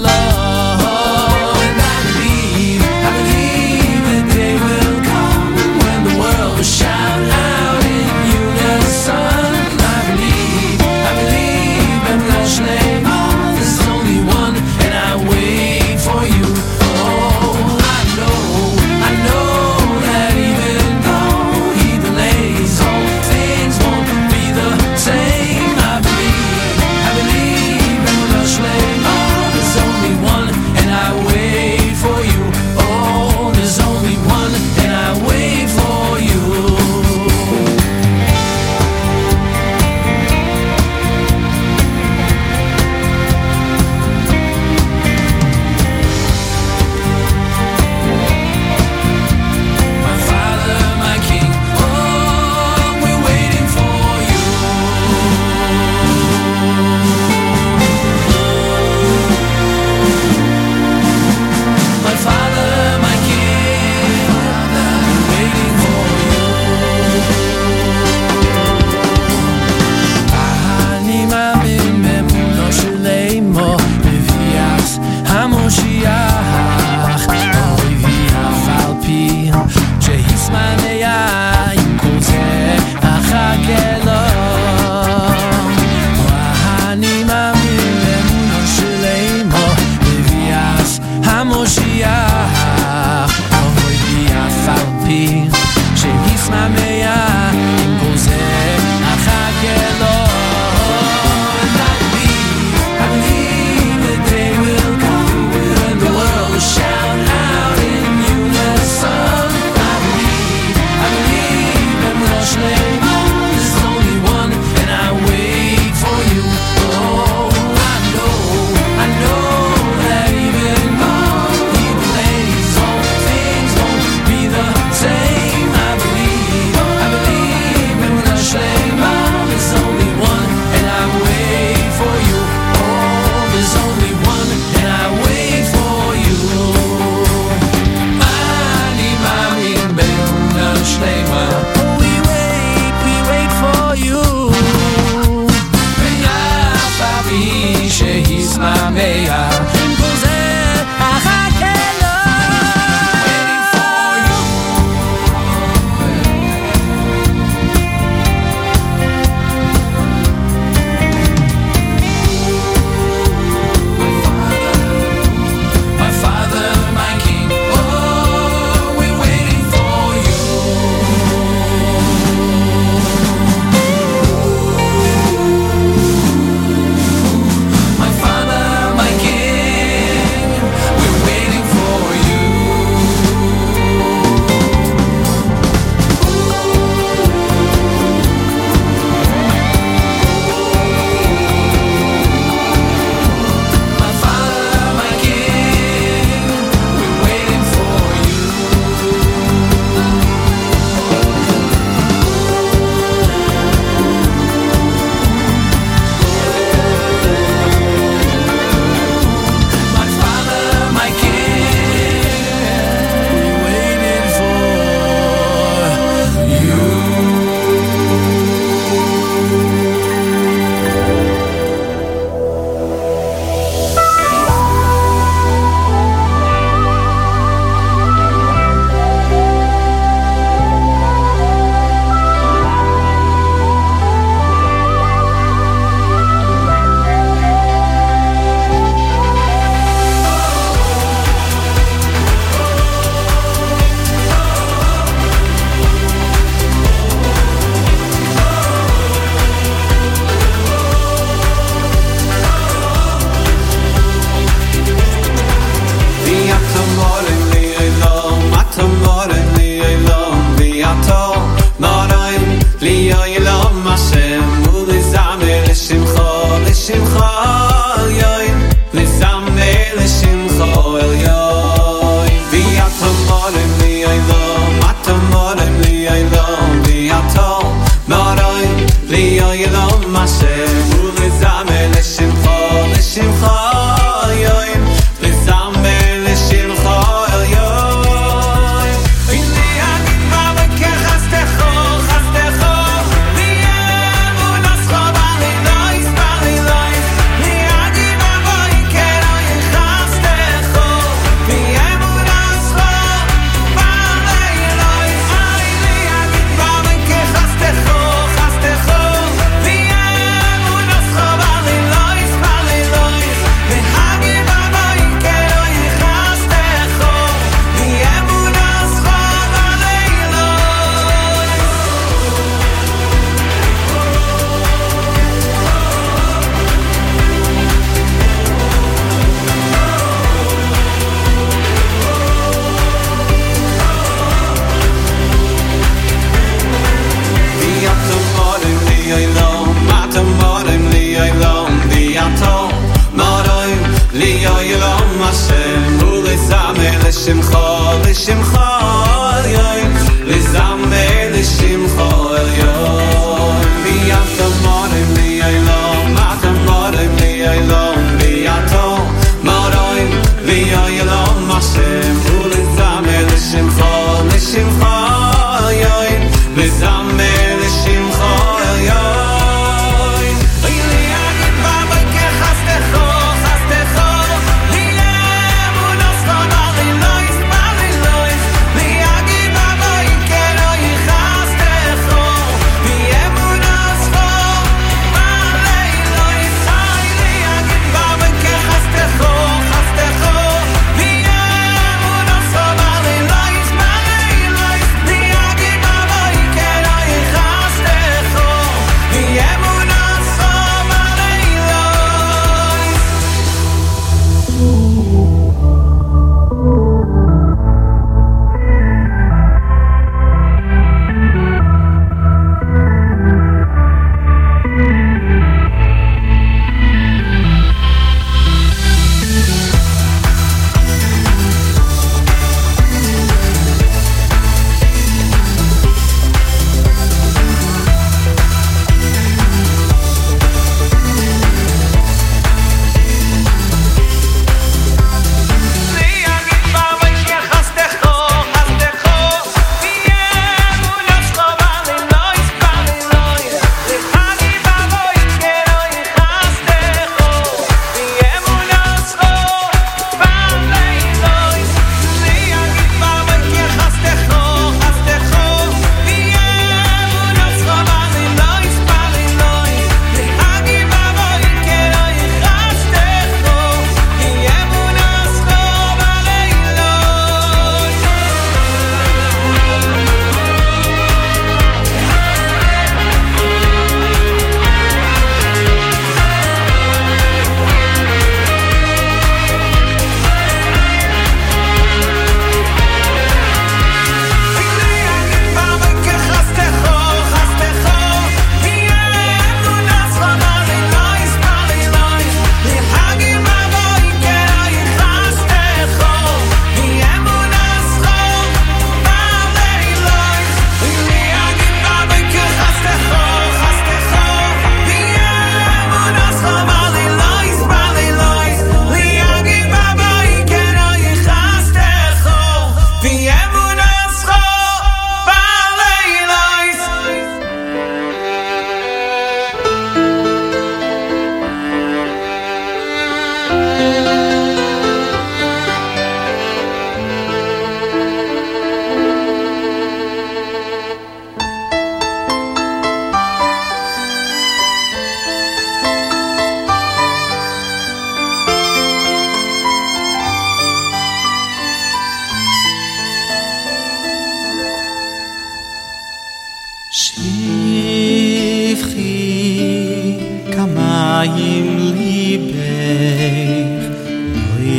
im liebe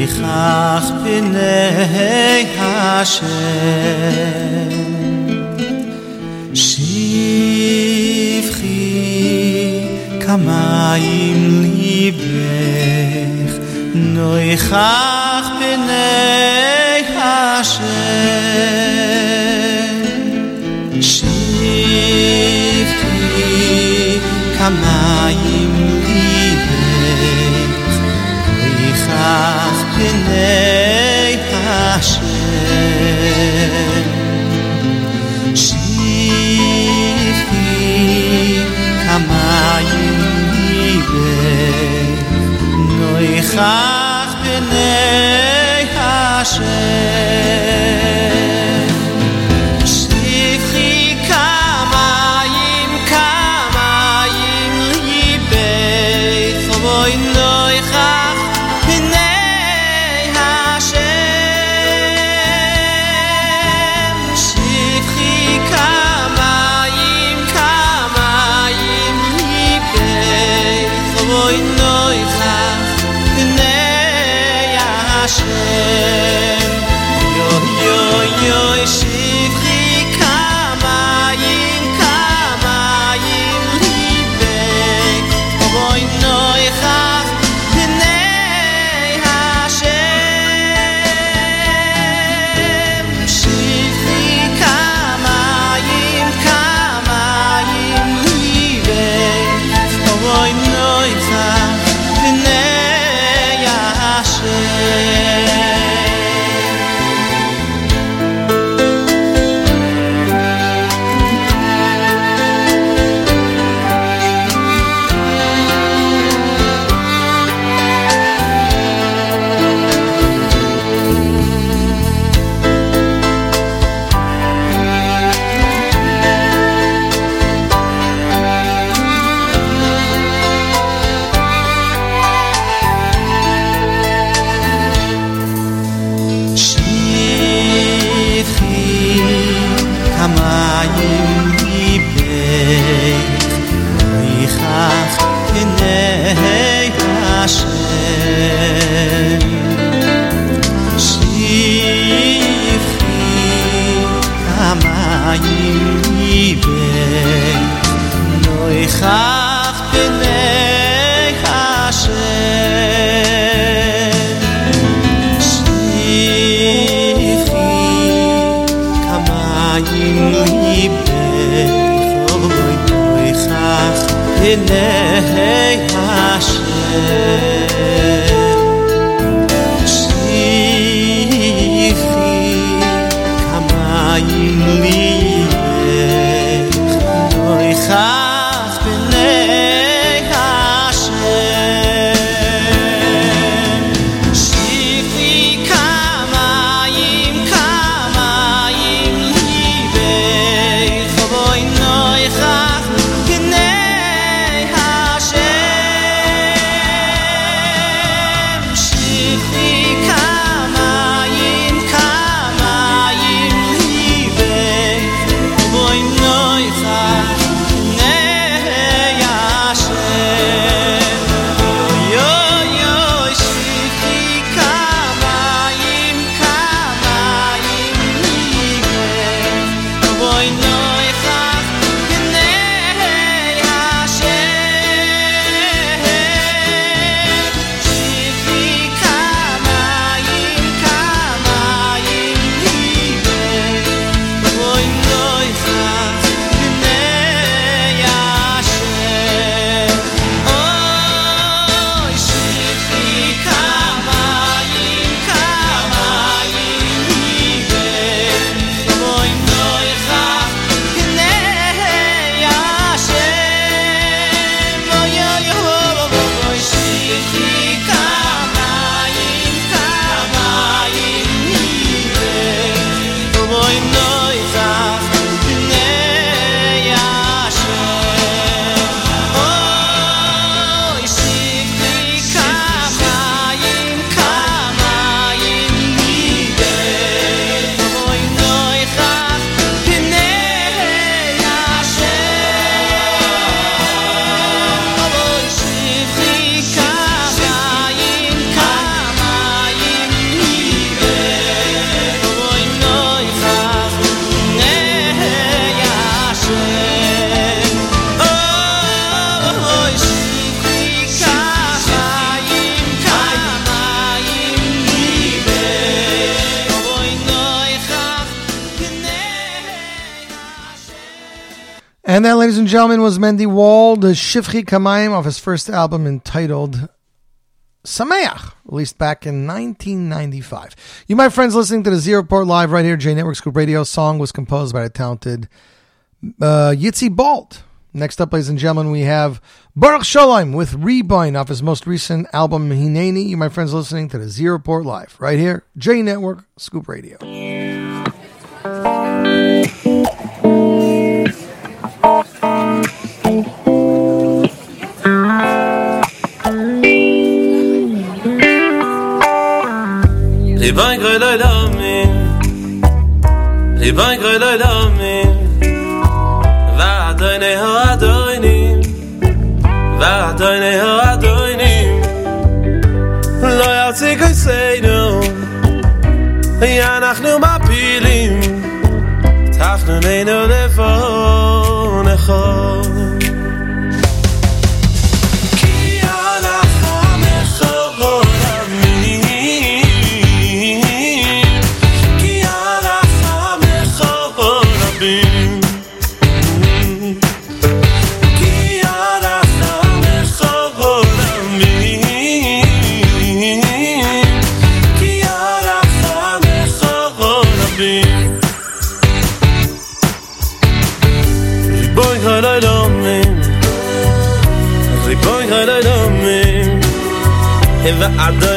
ich ach bin hey hashe shifri kama im liebe bin Ach, Pinei Hashem. Shifi Kamayi Ve Noi Chach Pinei Hashem. Was Mendy Wald, the Shivchi Kamayim off his first album entitled Sameach, released back in 1995. You, my friends, listening to the Z Report Live right here, J Network Scoop Radio. Song was composed by the talented uh, Yitzi Balt. Next up, ladies and gentlemen, we have Baruch Shalom with Rebind off his most recent album, Hineni. You, my friends, listening to the Z Report Live right here, J Network Scoop Radio. Riboin groy loy dami Riboin groy loy dami Va adoyne ho adoyni Va adoyne ho adoyni Lo yatsi koy seinu Ya אנחנו מפילים תחנוננו לפונך I, I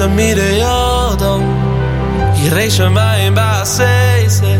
da mir de jodo i reis mei ba sei sei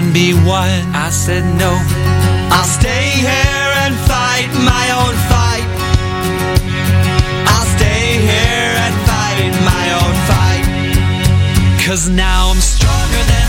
and be one. I said no, I'll stay here and fight my own fight. I'll stay here and fight my own fight. Cause now I'm stronger than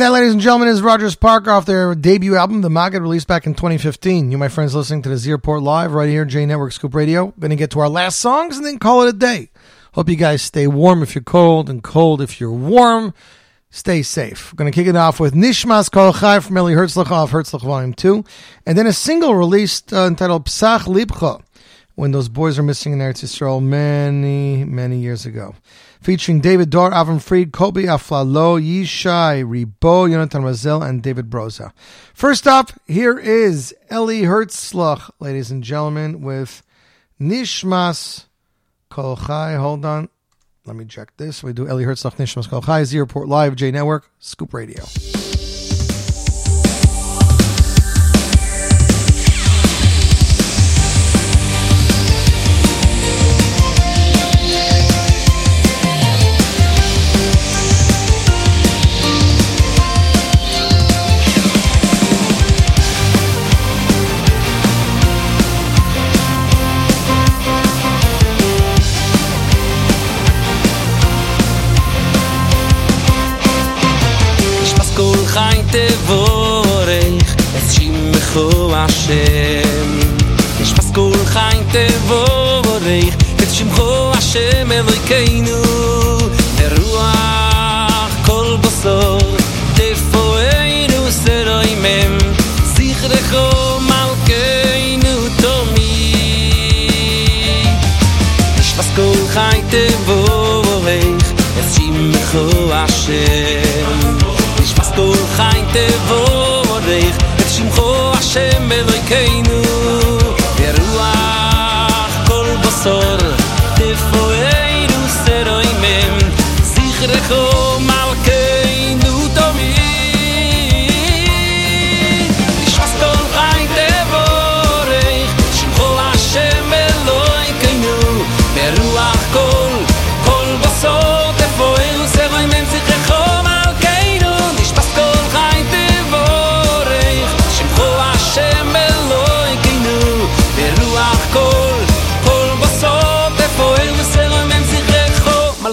And that, ladies and gentlemen, is Rogers Park off their debut album, The Maggot, released back in 2015. You, my friends, listening to the Z Report Live right here, J Network Scoop Radio. Going to get to our last songs and then call it a day. Hope you guys stay warm if you're cold and cold if you're warm. Stay safe. Going to kick it off with Nishmas Kol Chai from Eli Herzlich off Herzlich Volume 2, and then a single released uh, entitled Psach Lipcha when those boys were missing in Eretz Yisrael many, many years ago. Featuring David D'Or, Avram Fried, Kobi Aflalo, Yishai, Ribo, Yonatan Razel, and David Broza. First up, here is Eli Herzlich, ladies and gentlemen, with Nishmas Kol Chai. Hold on. Let me check this. We do Eli Herzlich, Nishmas Kol Chai, Z Report Live, J Network, Scoop Radio. תבורך את שמחו השם יש פסקול חיים תבורך את שמחו השם אלוהיכנו ברוח כל בשור תפואנו סרוי מם זכרכו מלכנו תומי יש פסקול חיים תבורך את שמחו השם תבורך את שמחו השם אלוהיכנו ורוח כל בשור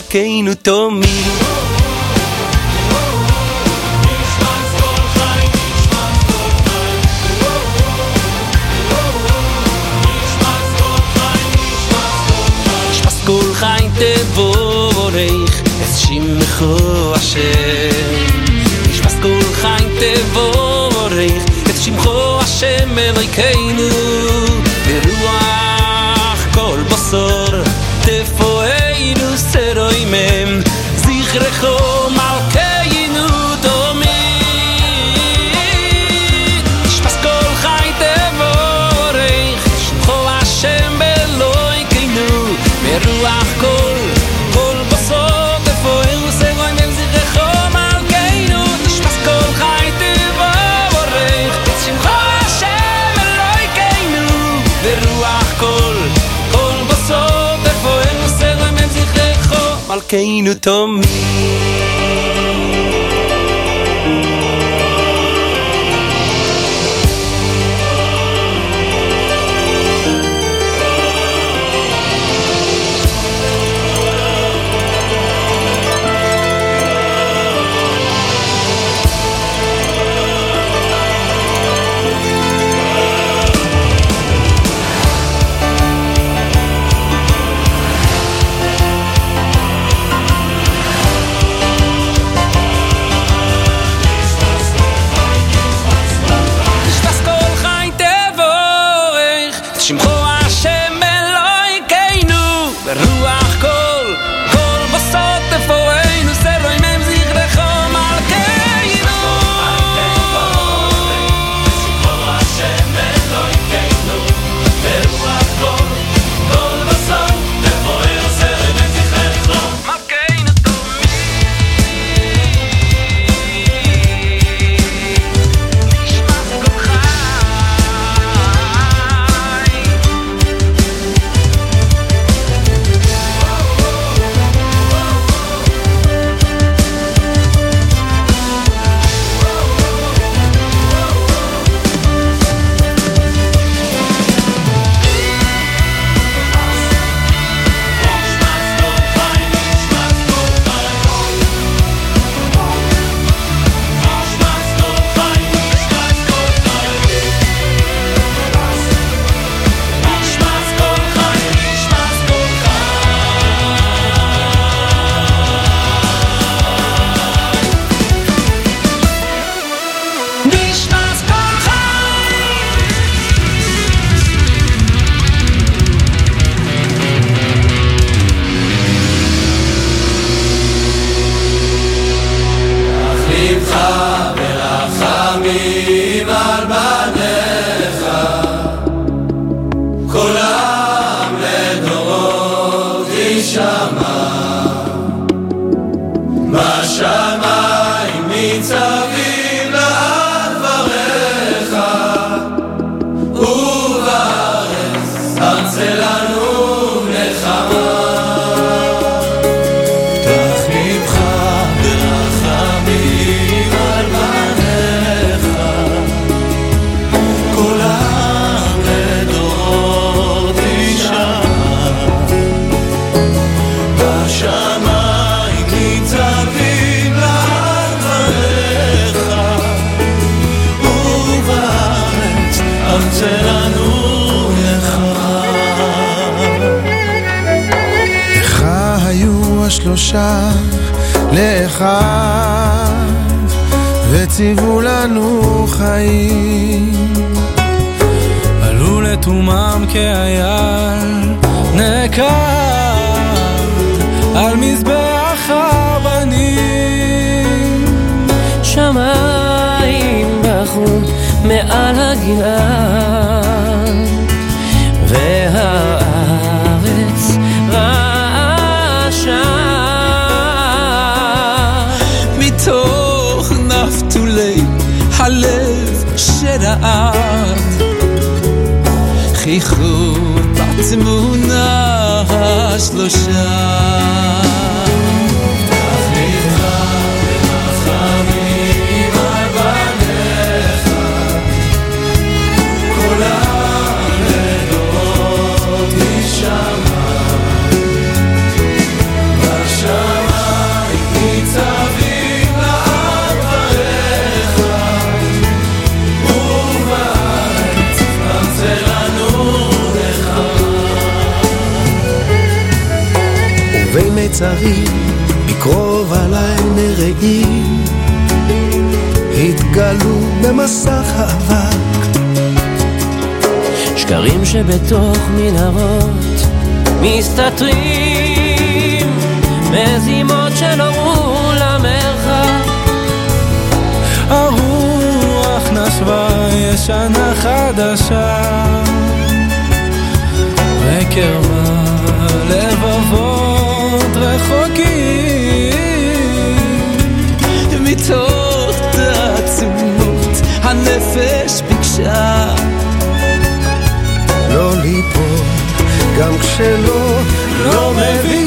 kein untomi כל was תבורך, אז ich השם. נשפס כל ich תבורך, אז rein ich אלוהיכנו. volcano Tommy. שבתוך מנהרות מסתתרים מזימות שנורו למרחק. הרוח נשבה ישנה חדשה. וקרבה לבבות רחוקים. מתוך תעצומות הנפש ביקשה לא ליפול גם כשלא לא מבינים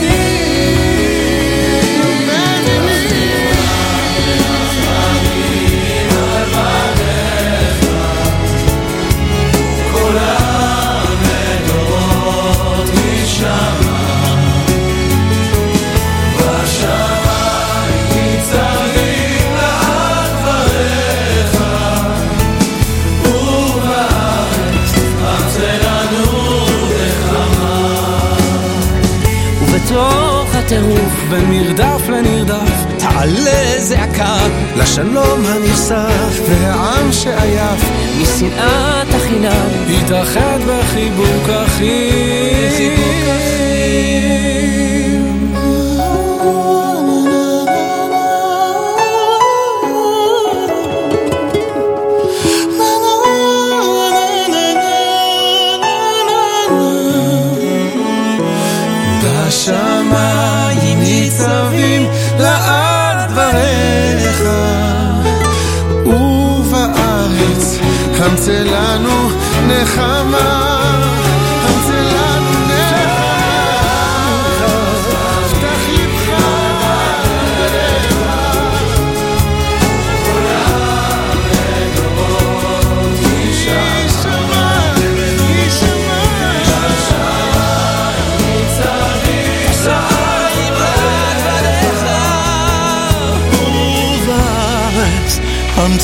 הטירוף בין מרדף לנרדף תעלה זעקה לשלום הנכסף והעם שעייף משנאת החינם. יתאחד בחיבוק אחים נחמה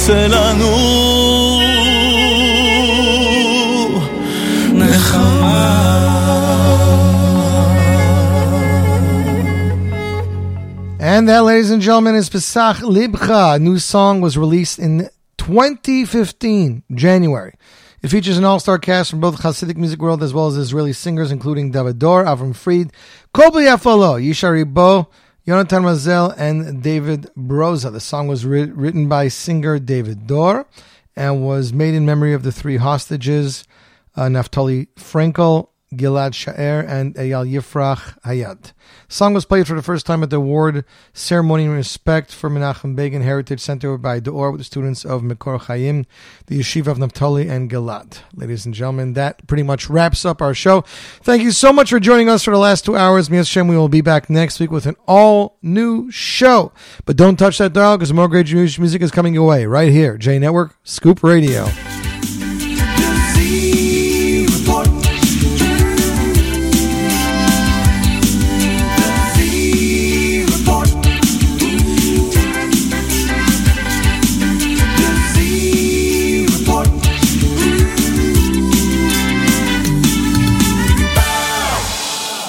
שלנו That, ladies and gentlemen, is Pesach Libcha. A new song was released in 2015, January. It features an all-star cast from both Hasidic music world as well as Israeli singers, including David D'Or, Avram Fried, Kobi Aflalo, Yishai Ribo, Yonatan Mazel and David Broza. The song was ri- written by singer David D'Or and was made in memory of the three hostages, uh, Naftali Frankel, Gilad Sha'er, and Eyal Yifrach Hayat. Song was played for the first time at the award ceremony in respect for Menachem Begin Heritage Center by D'Or with the students of Mekor Chaim, the Yeshiva of Naphtali, and Gilad. Ladies and gentlemen, that pretty much wraps up our show. Thank you so much for joining us for the last two hours. Mias Shem, we will be back next week with an all new show. But don't touch that dial because more great music is coming your way right here. J Network, Scoop Radio.